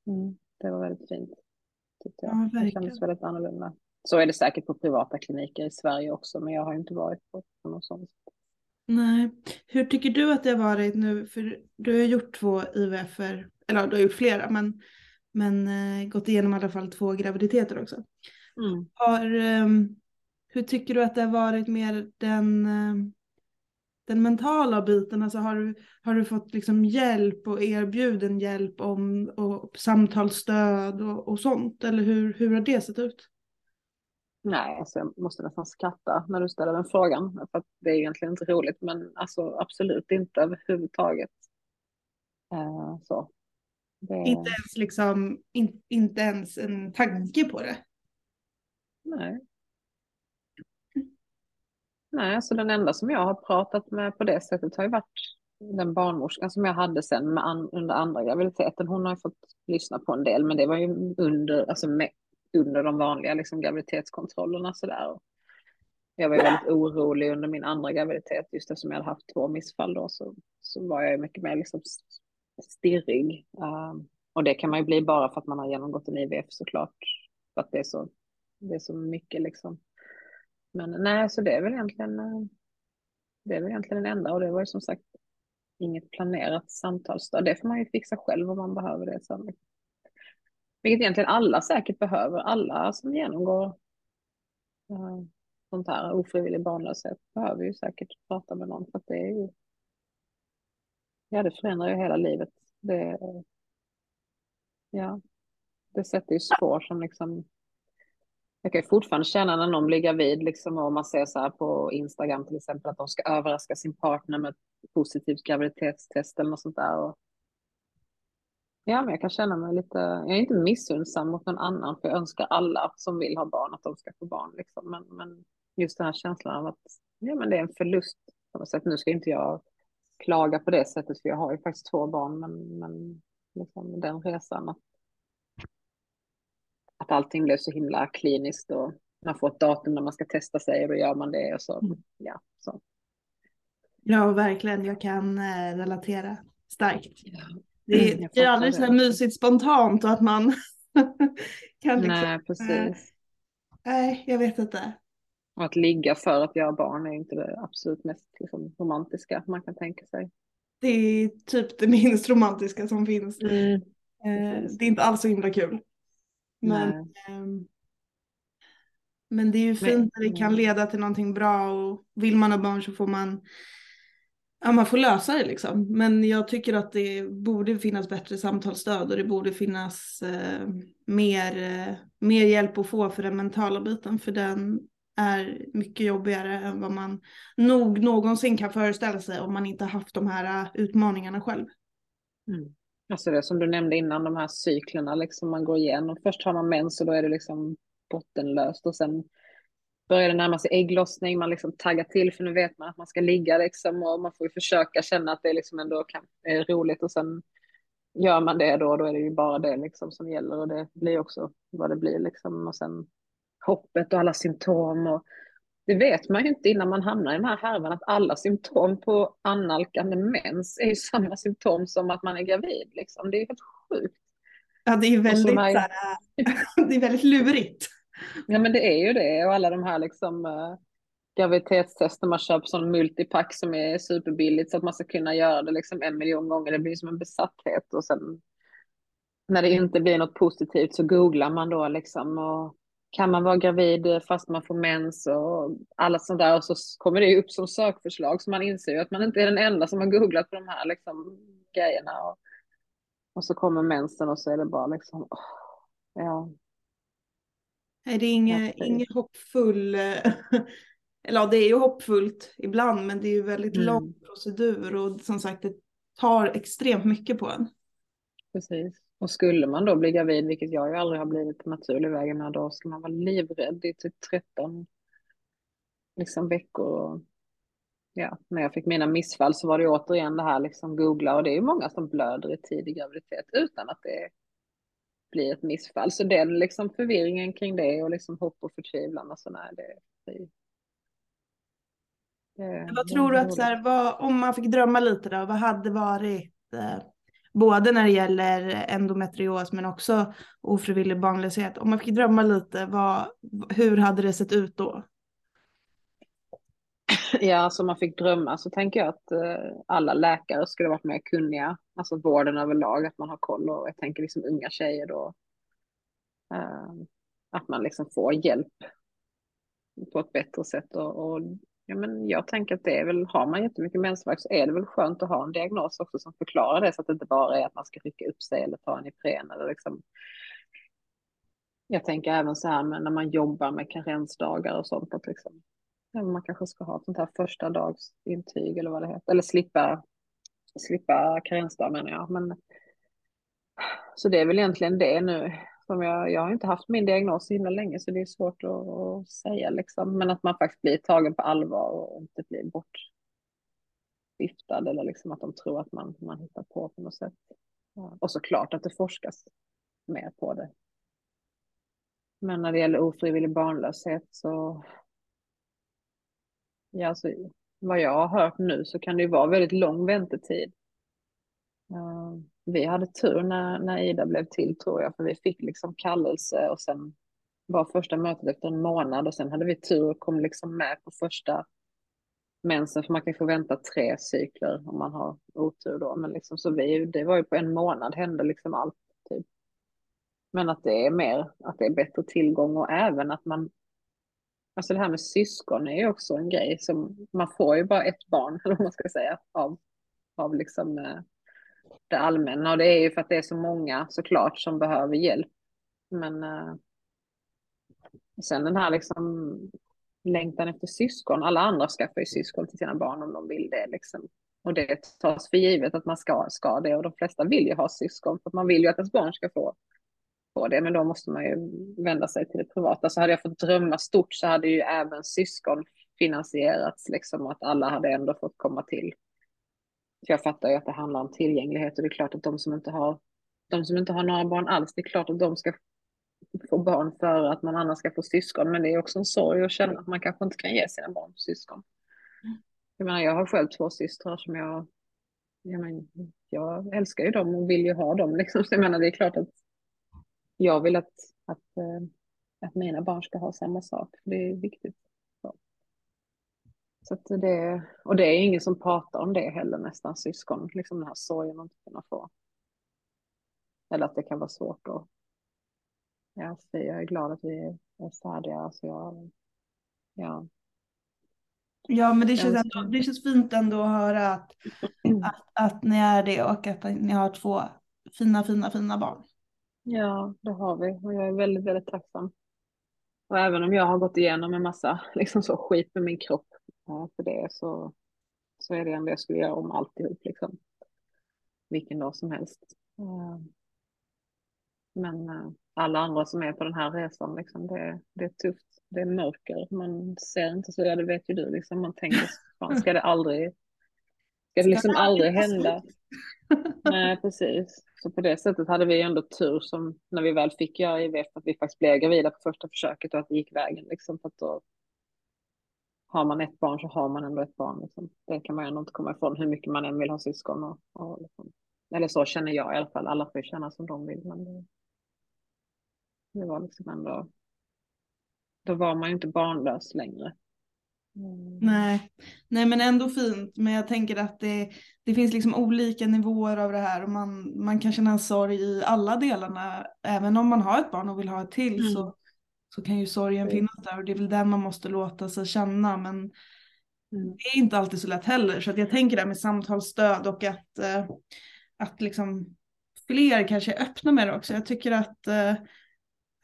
mm, det var väldigt fint. Tyckte jag. Ja, det kändes väldigt annorlunda. Så är det säkert på privata kliniker i Sverige också, men jag har inte varit på, något sånt. Nej. Hur tycker du att det har varit nu? För du har gjort två IVF, eller du har gjort flera, men men eh, gått igenom i alla fall två graviditeter också. Mm. Har, eh, hur tycker du att det har varit mer den, eh, den mentala biten? Alltså har, du, har du fått liksom hjälp och erbjuden hjälp om och samtalsstöd och, och sånt? Eller hur, hur har det sett ut? Nej, alltså jag måste nästan skratta när du ställer den frågan. För att det är egentligen inte roligt, men alltså absolut inte överhuvudtaget. Uh, så. Det... Inte ens liksom, in, inte ens en tanke på det. Nej. Nej, så den enda som jag har pratat med på det sättet har ju varit den barnmorskan som jag hade sen med an, under andra graviditeten. Hon har ju fått lyssna på en del, men det var ju under, alltså med, under de vanliga liksom, graviditetskontrollerna sådär. Jag var ju väldigt orolig under min andra graviditet, just eftersom jag hade haft två missfall då, så, så var jag ju mycket mer liksom stirrig. Um, och det kan man ju bli bara för att man har genomgått en IVF såklart. För att det är så, det är så mycket liksom. Men nej, så det är väl egentligen, eh, det är väl egentligen den enda och det var ju som sagt inget planerat samtalsstöd. Det får man ju fixa själv om man behöver det sen. Vilket egentligen alla säkert behöver. Alla som genomgår äh, sånt här ofrivillig barnlöshet behöver ju säkert prata med någon för att det är ju Ja, det förändrar ju hela livet. Det, ja, det sätter ju spår som liksom... Jag kan ju fortfarande känna när någon blir gravid liksom, och man ser så här på Instagram till exempel att de ska överraska sin partner med ett positivt graviditetstest eller något sånt där. Och, ja, men jag kan känna mig lite, jag är inte missunnsam mot någon annan för jag önskar alla som vill ha barn att de ska få barn. Liksom. Men, men just den här känslan av att ja, men det är en förlust på något sätt. Nu ska inte jag klaga på det sättet, för jag har ju faktiskt två barn, men, men liksom den resan att, att allting blev så himla kliniskt och man får ett datum när man ska testa sig och då gör man det och så, mm. ja. Så. Ja, verkligen. Jag kan äh, relatera starkt. Ja. Det, mm, det är aldrig så här mysigt spontant och att man kan liksom... Nej, precis. Nej, jag vet inte. Och att ligga för att göra barn är inte det absolut mest liksom, romantiska man kan tänka sig. Det är typ det minst romantiska som finns. Mm. Eh, det är inte alls så himla kul. Men, eh, men det är ju fint när det kan leda till någonting bra och vill man ha barn så får man Ja, man får lösa det liksom. Men jag tycker att det borde finnas bättre samtalsstöd och det borde finnas eh, mer, eh, mer hjälp att få för den mentala biten. För den är mycket jobbigare än vad man nog någonsin kan föreställa sig om man inte haft de här uh, utmaningarna själv. Mm. Alltså det som du nämnde innan, de här cyklerna liksom man går igenom. Först har man mens och då är det liksom bottenlöst och sen börjar det närma sig ägglossning, man liksom taggar till för nu vet man att man ska ligga liksom och man får ju försöka känna att det liksom ändå kan, är roligt och sen gör man det då, då är det ju bara det liksom som gäller och det blir också vad det blir liksom och sen hoppet och alla symptom och det vet man ju inte innan man hamnar i den här härvan att alla symptom på annalkande mens är ju samma symptom som att man är gravid liksom. Det är helt sjukt. Ja, det är väldigt, här... Här, det är väldigt lurigt. Ja, men det är ju det och alla de här liksom uh, graviditetstester man köper som multipack som är superbilligt så att man ska kunna göra det liksom en miljon gånger. Det blir som en besatthet och sen när det inte blir något positivt så googlar man då liksom och kan man vara gravid fast man får mens och alla sånt där och så kommer det upp som sökförslag så man inser ju att man inte är den enda som har googlat på de här liksom grejerna och, och så kommer mensen och så är det bara liksom oh, ja. Nej, det är inget, inget hoppfull, eller ja, det är ju hoppfullt ibland men det är ju väldigt mm. lång procedur och som sagt det tar extremt mycket på en. Precis. Och skulle man då bli gravid, vilket jag ju aldrig har blivit på naturlig väg med, då ska man vara livrädd i typ 13 liksom, veckor. Ja, när jag fick mina missfall så var det återigen det här liksom googla och det är ju många som blöder i tidig graviditet utan att det blir ett missfall. Så den liksom förvirringen kring det och liksom hopp och förtvivlan och sådär, det, det, det Vad tror du att så här, vad, om man fick drömma lite då, vad hade varit eh, både när det gäller endometrios men också ofrivillig barnlöshet. Om man fick drömma lite, vad, hur hade det sett ut då? Ja, alltså man fick drömma så tänker jag att eh, alla läkare skulle varit mer kunniga, alltså vården överlag, att man har koll och jag tänker liksom unga tjejer då, eh, att man liksom får hjälp på ett bättre sätt och, och Ja, men jag tänker att det är väl, har man jättemycket mensvärk så är det väl skönt att ha en diagnos också som förklarar det så att det inte bara är att man ska rycka upp sig eller ta en Ipren eller liksom. Jag tänker även så här med när man jobbar med karensdagar och sånt att liksom, ja, man kanske ska ha ett sånt här första dagsintyg eller vad det heter, eller slippa, slippa karensdag menar jag. Men, så det är väl egentligen det nu som jag, jag har inte haft min diagnos så himla länge så det är svårt att, att, säga liksom. Men att man faktiskt blir tagen på allvar och inte blir bortviftad eller liksom att de tror att man, man hittar på på något sätt. Ja. Och såklart att det forskas mer på det. Men när det gäller ofrivillig barnlöshet så Ja, alltså, vad jag har hört nu så kan det ju vara väldigt lång väntetid. Vi hade tur när, när Ida blev till tror jag, för vi fick liksom kallelse och sen var första mötet efter en månad och sen hade vi tur och kom liksom med på första mensen, för man kan få vänta tre cykler om man har otur då, men liksom så vi, det var ju på en månad hände liksom allt. Typ. Men att det är mer, att det är bättre tillgång och även att man, alltså det här med syskon är ju också en grej som, man får ju bara ett barn, eller vad man ska säga, av, av liksom eh, det allmänna och det är ju för att det är så många såklart som behöver hjälp. Men eh, sen den här liksom längtan efter syskon, alla andra skaffar ju syskon till sina barn om de vill det liksom. Och det tas för givet att man ska, ska det och de flesta vill ju ha syskon för att man vill ju att ens barn ska få, få det men då måste man ju vända sig till det privata. Så hade jag fått drömma stort så hade ju även syskon finansierats liksom och att alla hade ändå fått komma till för jag fattar ju att det handlar om tillgänglighet och det är klart att de som inte har, de som inte har några barn alls, det är klart att de ska få barn för att man annars ska få syskon. Men det är också en sorg att känna att man kanske inte kan ge sina barn syskon. Jag menar, jag har själv två systrar som jag, jag, men, jag älskar ju dem och vill ju ha dem. Liksom. Så jag menar, det är klart att jag vill att, att, eh, att mina barn ska ha samma sak. Det är viktigt. Så. Det, och det är ingen som pratar om det heller, nästan syskon, liksom den här sorgen att inte kunna få. Eller att det kan vara svårt att Ja, jag är glad att vi är färdiga. Alltså jag, ja. Ja, men det känns, ändå, det känns fint ändå att höra att, att, att ni är det och att ni har två fina, fina, fina barn. Ja, det har vi och jag är väldigt, väldigt tacksam. Och även om jag har gått igenom en massa liksom så skit med min kropp för det så, så är det ändå jag skulle göra om alltihop liksom. Vilken dag som helst. Men eh, alla andra som är på den här resan, liksom, det, det är tufft. Det är mörker, man ser inte så, ja det vet ju du, liksom, man tänker, fan, ska det aldrig, ska det liksom aldrig hända? Nej, precis. Så på det sättet hade vi ändå tur som när vi väl fick göra IVF, att vi faktiskt blev gravida på första försöket och att det gick vägen. Liksom, för att då har man ett barn så har man ändå ett barn. Liksom. Det kan man ändå inte komma ifrån hur mycket man än vill ha syskon. Och, och liksom. Eller så känner jag i alla fall. Alla får känna som de vill. Men det, det var liksom ändå, då var man ju inte barnlös längre. Mm. Nej. Nej men ändå fint. Men jag tänker att det, det finns liksom olika nivåer av det här och man, man kan känna sorg i alla delarna. Även om man har ett barn och vill ha ett till mm. så, så kan ju sorgen finnas där och det är väl den man måste låta sig känna. Men mm. det är inte alltid så lätt heller. Så att jag tänker det här med samtalsstöd och att, eh, att liksom fler kanske är öppna med det också. Jag tycker att eh,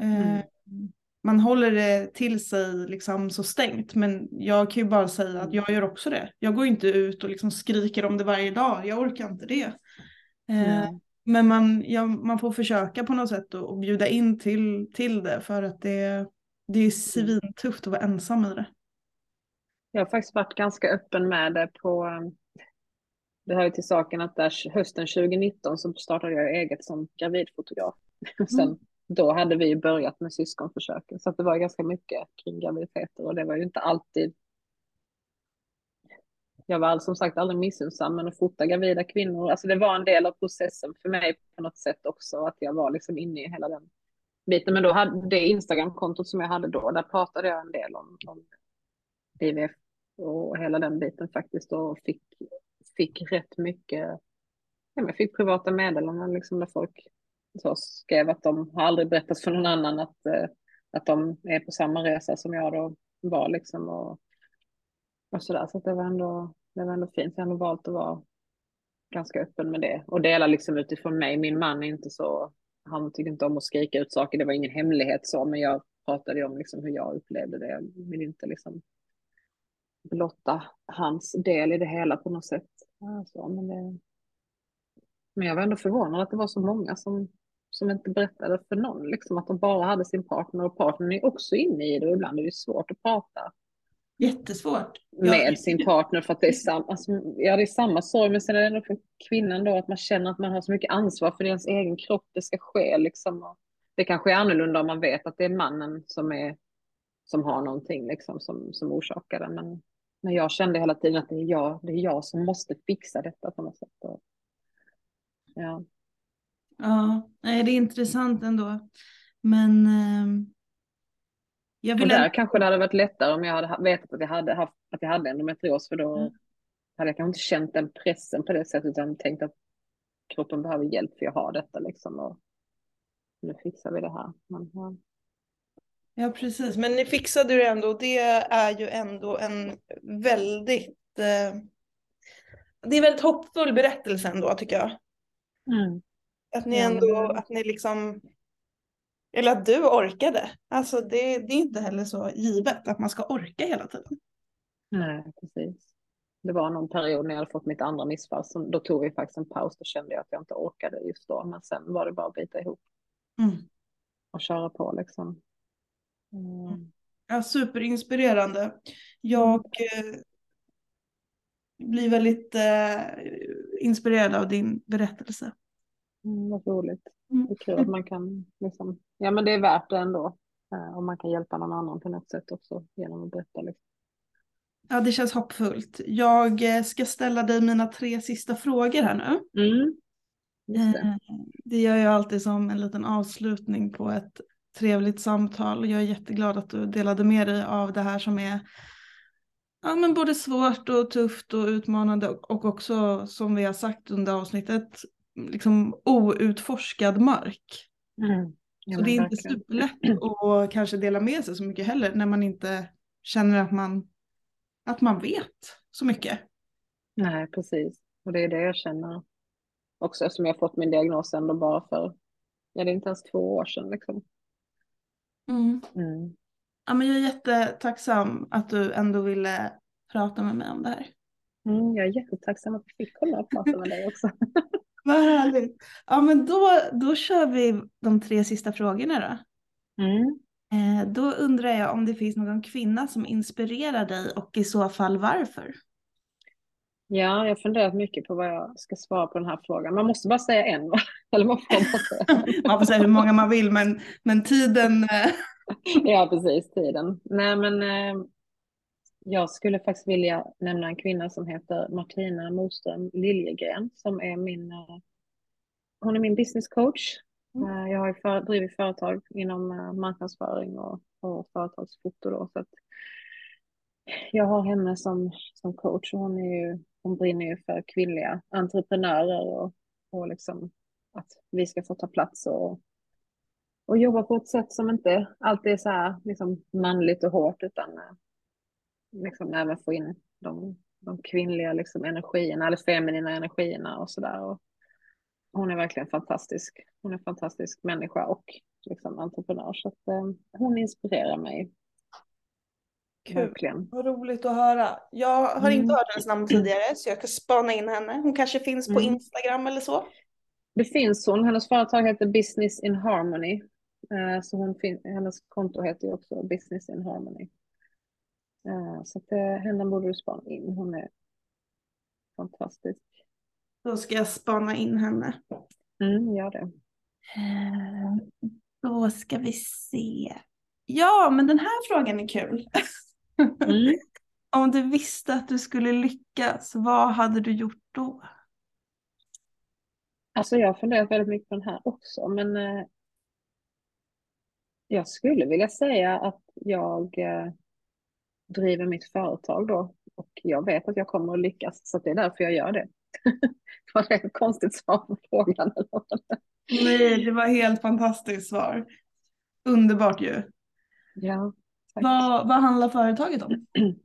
Mm. Eh, man håller det till sig liksom så stängt men jag kan ju bara säga att jag gör också det. Jag går inte ut och liksom skriker om det varje dag, jag orkar inte det. Mm. Men man, ja, man får försöka på något sätt och, och bjuda in till, till det för att det, det är svintufft att vara ensam i det. Jag har faktiskt varit ganska öppen med det på det hör ju till saken att där hösten 2019 så startade jag eget som gravidfotograf. Sen mm då hade vi börjat med syskonförsöken så att det var ganska mycket kring graviditeter och det var ju inte alltid. Jag var som sagt aldrig missunnsam men att fota gravida kvinnor, alltså det var en del av processen för mig på något sätt också att jag var liksom inne i hela den biten. Men då hade det Instagramkontot som jag hade då, där pratade jag en del om, om IVF och hela den biten faktiskt och fick, fick rätt mycket, ja, jag fick privata meddelanden liksom där folk så skrev att de har aldrig berättat för någon annan att, eh, att de är på samma resa som jag då var liksom och, och sådär. Så det var ändå, det var ändå fint. Jag har valt att vara ganska öppen med det och dela liksom utifrån mig. Min man är inte så, han tycker inte om att skrika ut saker. Det var ingen hemlighet så, men jag pratade om liksom hur jag upplevde det. Jag vill inte liksom blotta hans del i det hela på något sätt. Alltså, men, det... men jag var ändå förvånad att det var så många som som inte berättade för någon, liksom att de bara hade sin partner och partnern är också inne i det och ibland är det svårt att prata. Jättesvårt. Med sin partner för att det är samma, alltså, ja, det är samma sorg men sen är det ändå för kvinnan då att man känner att man har så mycket ansvar för ens egen kropp, det ska ske liksom. Det kanske är annorlunda om man vet att det är mannen som är som har någonting liksom som, som orsakar det. Men, men jag kände hela tiden att det är jag, det är jag som måste fixa detta på något sätt. Och, ja. Ja, det är intressant ändå. Men eh, jag vill... Och där kanske det hade varit lättare om jag hade vetat att jag hade, haft, att jag hade endometrios för då mm. hade jag kanske inte känt den pressen på det sättet utan tänkt att kroppen behöver hjälp för jag har detta liksom och nu fixar vi det här. Men, ja. ja precis, men ni fixade det ändå och det är ju ändå en väldigt eh, det är en väldigt hoppfull berättelse ändå tycker jag. Mm. Att ni ändå, att ni liksom, eller att du orkade. Alltså det, det är inte heller så givet att man ska orka hela tiden. Nej, precis. Det var någon period när jag hade fått mitt andra missfall, så då tog vi faktiskt en paus, då kände jag att jag inte orkade just då, men sen var det bara att bita ihop. Mm. Och köra på liksom. Mm. Ja, superinspirerande. Jag eh, blir väldigt eh, inspirerad av din berättelse. Mm, vad roligt. Mm. Det är kul att man kan, liksom, ja men det är värt det ändå. Eh, om man kan hjälpa någon annan på något sätt också genom att berätta. Liksom. Ja, det känns hoppfullt. Jag eh, ska ställa dig mina tre sista frågor här nu. Mm. Det. Eh, Det gör jag alltid som en liten avslutning på ett trevligt samtal. Jag är jätteglad att du delade med dig av det här som är ja, men både svårt och tufft och utmanande och också som vi har sagt under avsnittet liksom outforskad mark. Mm. Ja, Så det är inte verkligen. superlätt att kanske dela med sig så mycket heller när man inte känner att man, att man vet så mycket. Nej, precis. Och det är det jag känner också eftersom jag fått min diagnos ändå bara för, ja det är inte ens två år sedan liksom. Mm. Ja, men jag är jättetacksam att du ändå ville prata med mig om det här. Mm, jag är jättetacksam att jag fick komma och prata med dig också. Vad härligt. Ja men då, då kör vi de tre sista frågorna då. Mm. Eh, då undrar jag om det finns någon kvinna som inspirerar dig och i så fall varför? Ja, jag funderat mycket på vad jag ska svara på den här frågan. Man måste bara säga en va? Eller man får bara säga Man får säga hur många man vill men, men tiden... Eh, Ja, precis, tiden. Nej, men eh, jag skulle faktiskt vilja nämna en kvinna som heter Martina Moström Liljegren som är min, eh, hon är min business coach. Mm. Eh, jag har ju för, drivit företag inom eh, marknadsföring och, och företagsfoto då, så att jag har henne som, som coach och hon, är ju, hon brinner ju för kvinnliga entreprenörer och, och liksom att vi ska få ta plats och och jobba på ett sätt som inte alltid är så här liksom manligt och hårt utan liksom även få in de, de kvinnliga liksom energierna eller feminina energierna och sådär. Hon är verkligen fantastisk. Hon är en fantastisk människa och liksom entreprenör så att, eh, hon inspirerar mig. Kul. Verkligen. Vad roligt att höra. Jag har Mm. inte hört hennes namn tidigare så jag ska spana in henne. Hon kanske finns på Mm. Instagram eller så. Det finns hon, hennes företag heter Business in Harmony. Eh, Så hon hennes konto heter ju också Business in Harmony. Eh, Så att, eh, henne borde du spana in. Hon är fantastisk. Då ska jag spana in henne. Mm, gör det. Eh, Då ska vi se. Ja, men den här frågan är kul. Mm. Om du visste att du skulle lyckas, vad hade du gjort då? Alltså jag har funderat väldigt mycket på den här också, men jag skulle vilja säga att jag driver mitt företag då och jag vet att jag kommer att lyckas så att det är därför jag gör det. Var det ett konstigt svar på frågan? Nej, det var helt fantastiskt svar. Underbart ju. Ja, tack. Vad, vad handlar företaget om?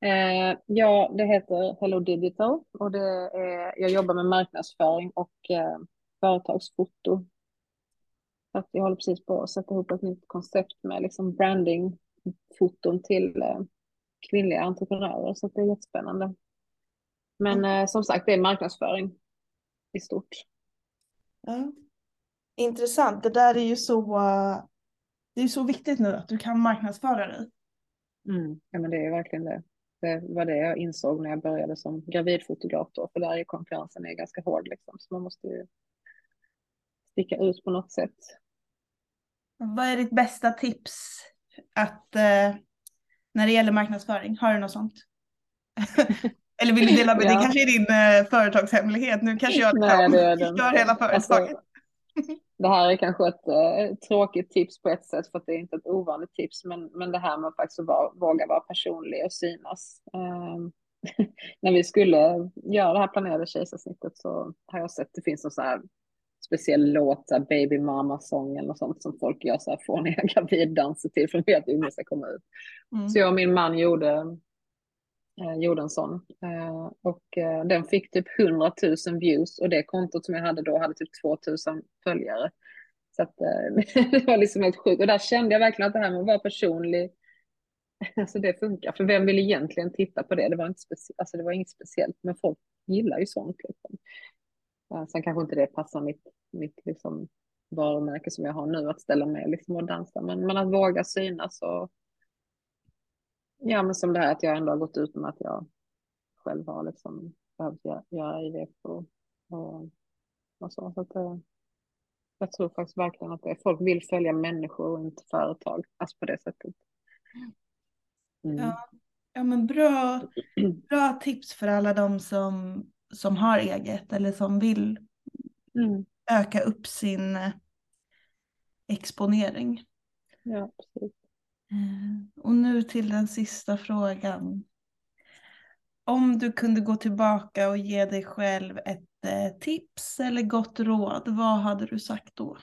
Eh, ja, det heter Hello Digital och det är, jag jobbar med marknadsföring och eh, företagsfoto. Så att jag håller precis på att sätta ihop ett nytt koncept med liksom brandingfoton till eh, kvinnliga entreprenörer så det är jättespännande. Men eh, som sagt, det är marknadsföring i stort. Ja. Intressant, det där är ju så, eh, det är så viktigt nu att du kan marknadsföra dig. Mm. Ja, men det är verkligen det. Det var det jag insåg när jag började som gravidfotograf då, för där är konkurrensen är ganska hård liksom, så man måste ju sticka ut på något sätt. Vad är ditt bästa tips att, eh, när det gäller marknadsföring? Har du något sånt? Eller vill du dela med dig? Ja. Det kanske är din eh, företagshemlighet. Nu kanske jag Nej, det är den. kör hela Alltså, företaget. det här är kanske ett eh, tråkigt tips på ett sätt för att det är inte ett ovanligt tips, men, men det här med faktiskt att vara, våga vara personlig och synas. Ehm, när vi skulle göra det här planerade kejsarsnittet så har jag sett det finns en så här speciell låt, så här baby mama sång och sånt som folk gör så här fåniga graviddanser till för att att ungen ska komma ut. Mm. Så jag och min man gjorde, eh, gjorde en sån. Eh, och eh, den fick typ 100 000 views och det kontot som jag hade då hade typ 2 000 följare. Så att, eh, det var liksom helt sjukt. Och där kände jag verkligen att det här med att vara personlig, alltså det funkar. För vem vill egentligen titta på det? Det var, inte specie- alltså det var inget speciellt, men folk gillar ju sånt. Liksom. Eh, sen kanske inte det passar mitt, mitt liksom, varumärke som jag har nu, att ställa mig liksom och dansa. Men, men att våga synas och Ja, men som det här att jag ändå har gått ut med att jag själv har liksom behövt göra IVF och, och, och så. så att, eh, jag tror faktiskt verkligen att det är, folk vill följa människor och inte företag, alltså på det sättet. Mm. Ja, ja men bra, bra tips för alla de som, som har eget eller som vill mm. öka upp sin eh, exponering. Ja, precis. Eh, och nu till den sista frågan. Om du kunde gå tillbaka och ge dig själv ett eh, tips eller gott råd, vad hade du sagt då?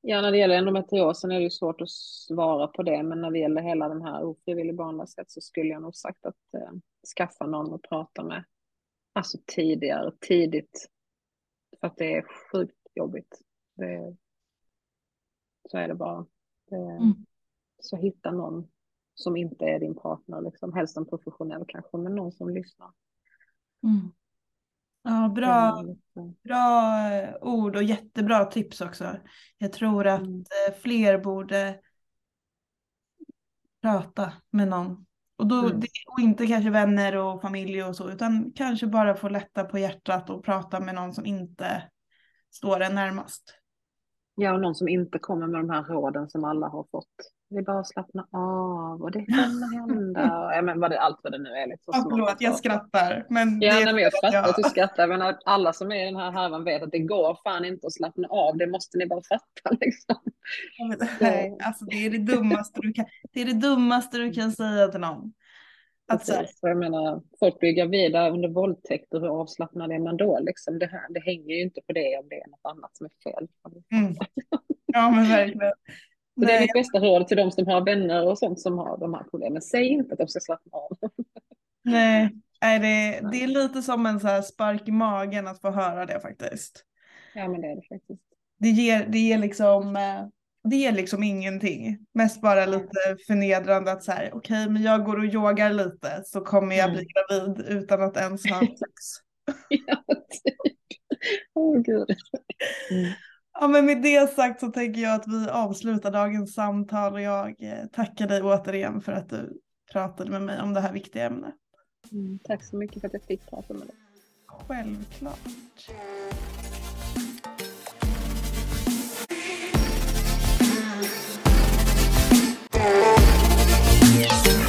Ja, när det gäller endometriosen är det ju svårt att svara på det, men när det gäller hela den här ofrivillig barnlöshet så skulle jag nog sagt att eh, skaffa någon att prata med. Alltså tidigare, tidigt. För att det är sjukt jobbigt. Det, så är det bara. Det, mm. Så hitta någon som inte är din partner, liksom. helst en professionell kanske, men någon som lyssnar. Mm. Ja, bra, bra eh, ord och jättebra tips också. Jag tror att mm. Eh, fler borde prata med någon. Och, då, mm. och inte kanske vänner och familj och så, utan kanske bara få lätta på hjärtat och prata med någon som inte står en närmast. Ja, och någon som inte kommer med de här råden som alla har fått. Det är bara att slappna av och det kommer hända. ja, men vad det, allt vad det nu är. Liksom, ja, förlåt, jag skrattar. Men ja, nej, men jag fattar jag... att du skrattar. Men alla som är i den här härvan vet att det går fan inte att slappna av. Det måste ni bara fatta. Liksom. Nej, alltså, det, är det, dummaste du kan, det är det dummaste du kan säga till någon. Att Precis, jag menar, folk blir gravida under våldtäkter, hur avslappnad är man då? Liksom det, här, det hänger ju inte på det om det är något annat som är fel. Mm. Ja men verkligen. Så det är mitt bästa råd till de som har vänner och sånt som har de här problemen. Säg inte att de ska slappna av. Nej, Nej det, det är lite som en så spark i magen att få höra det faktiskt. Ja men det är det faktiskt. Det ger, det ger liksom eh, det ger liksom ingenting. Mest bara lite förnedrande att så här, okej okay, men jag går och yogar lite så kommer jag mm. bli gravid utan att ens ha sex. ja, typ. Åh oh, gud. Mm. Ja, men med det sagt så tänker jag att vi avslutar dagens samtal och jag eh, tackar dig återigen för att du pratade med mig om det här viktiga ämnet. Mm, tack så mycket för att jag fick prata med dig. Självklart. Yes.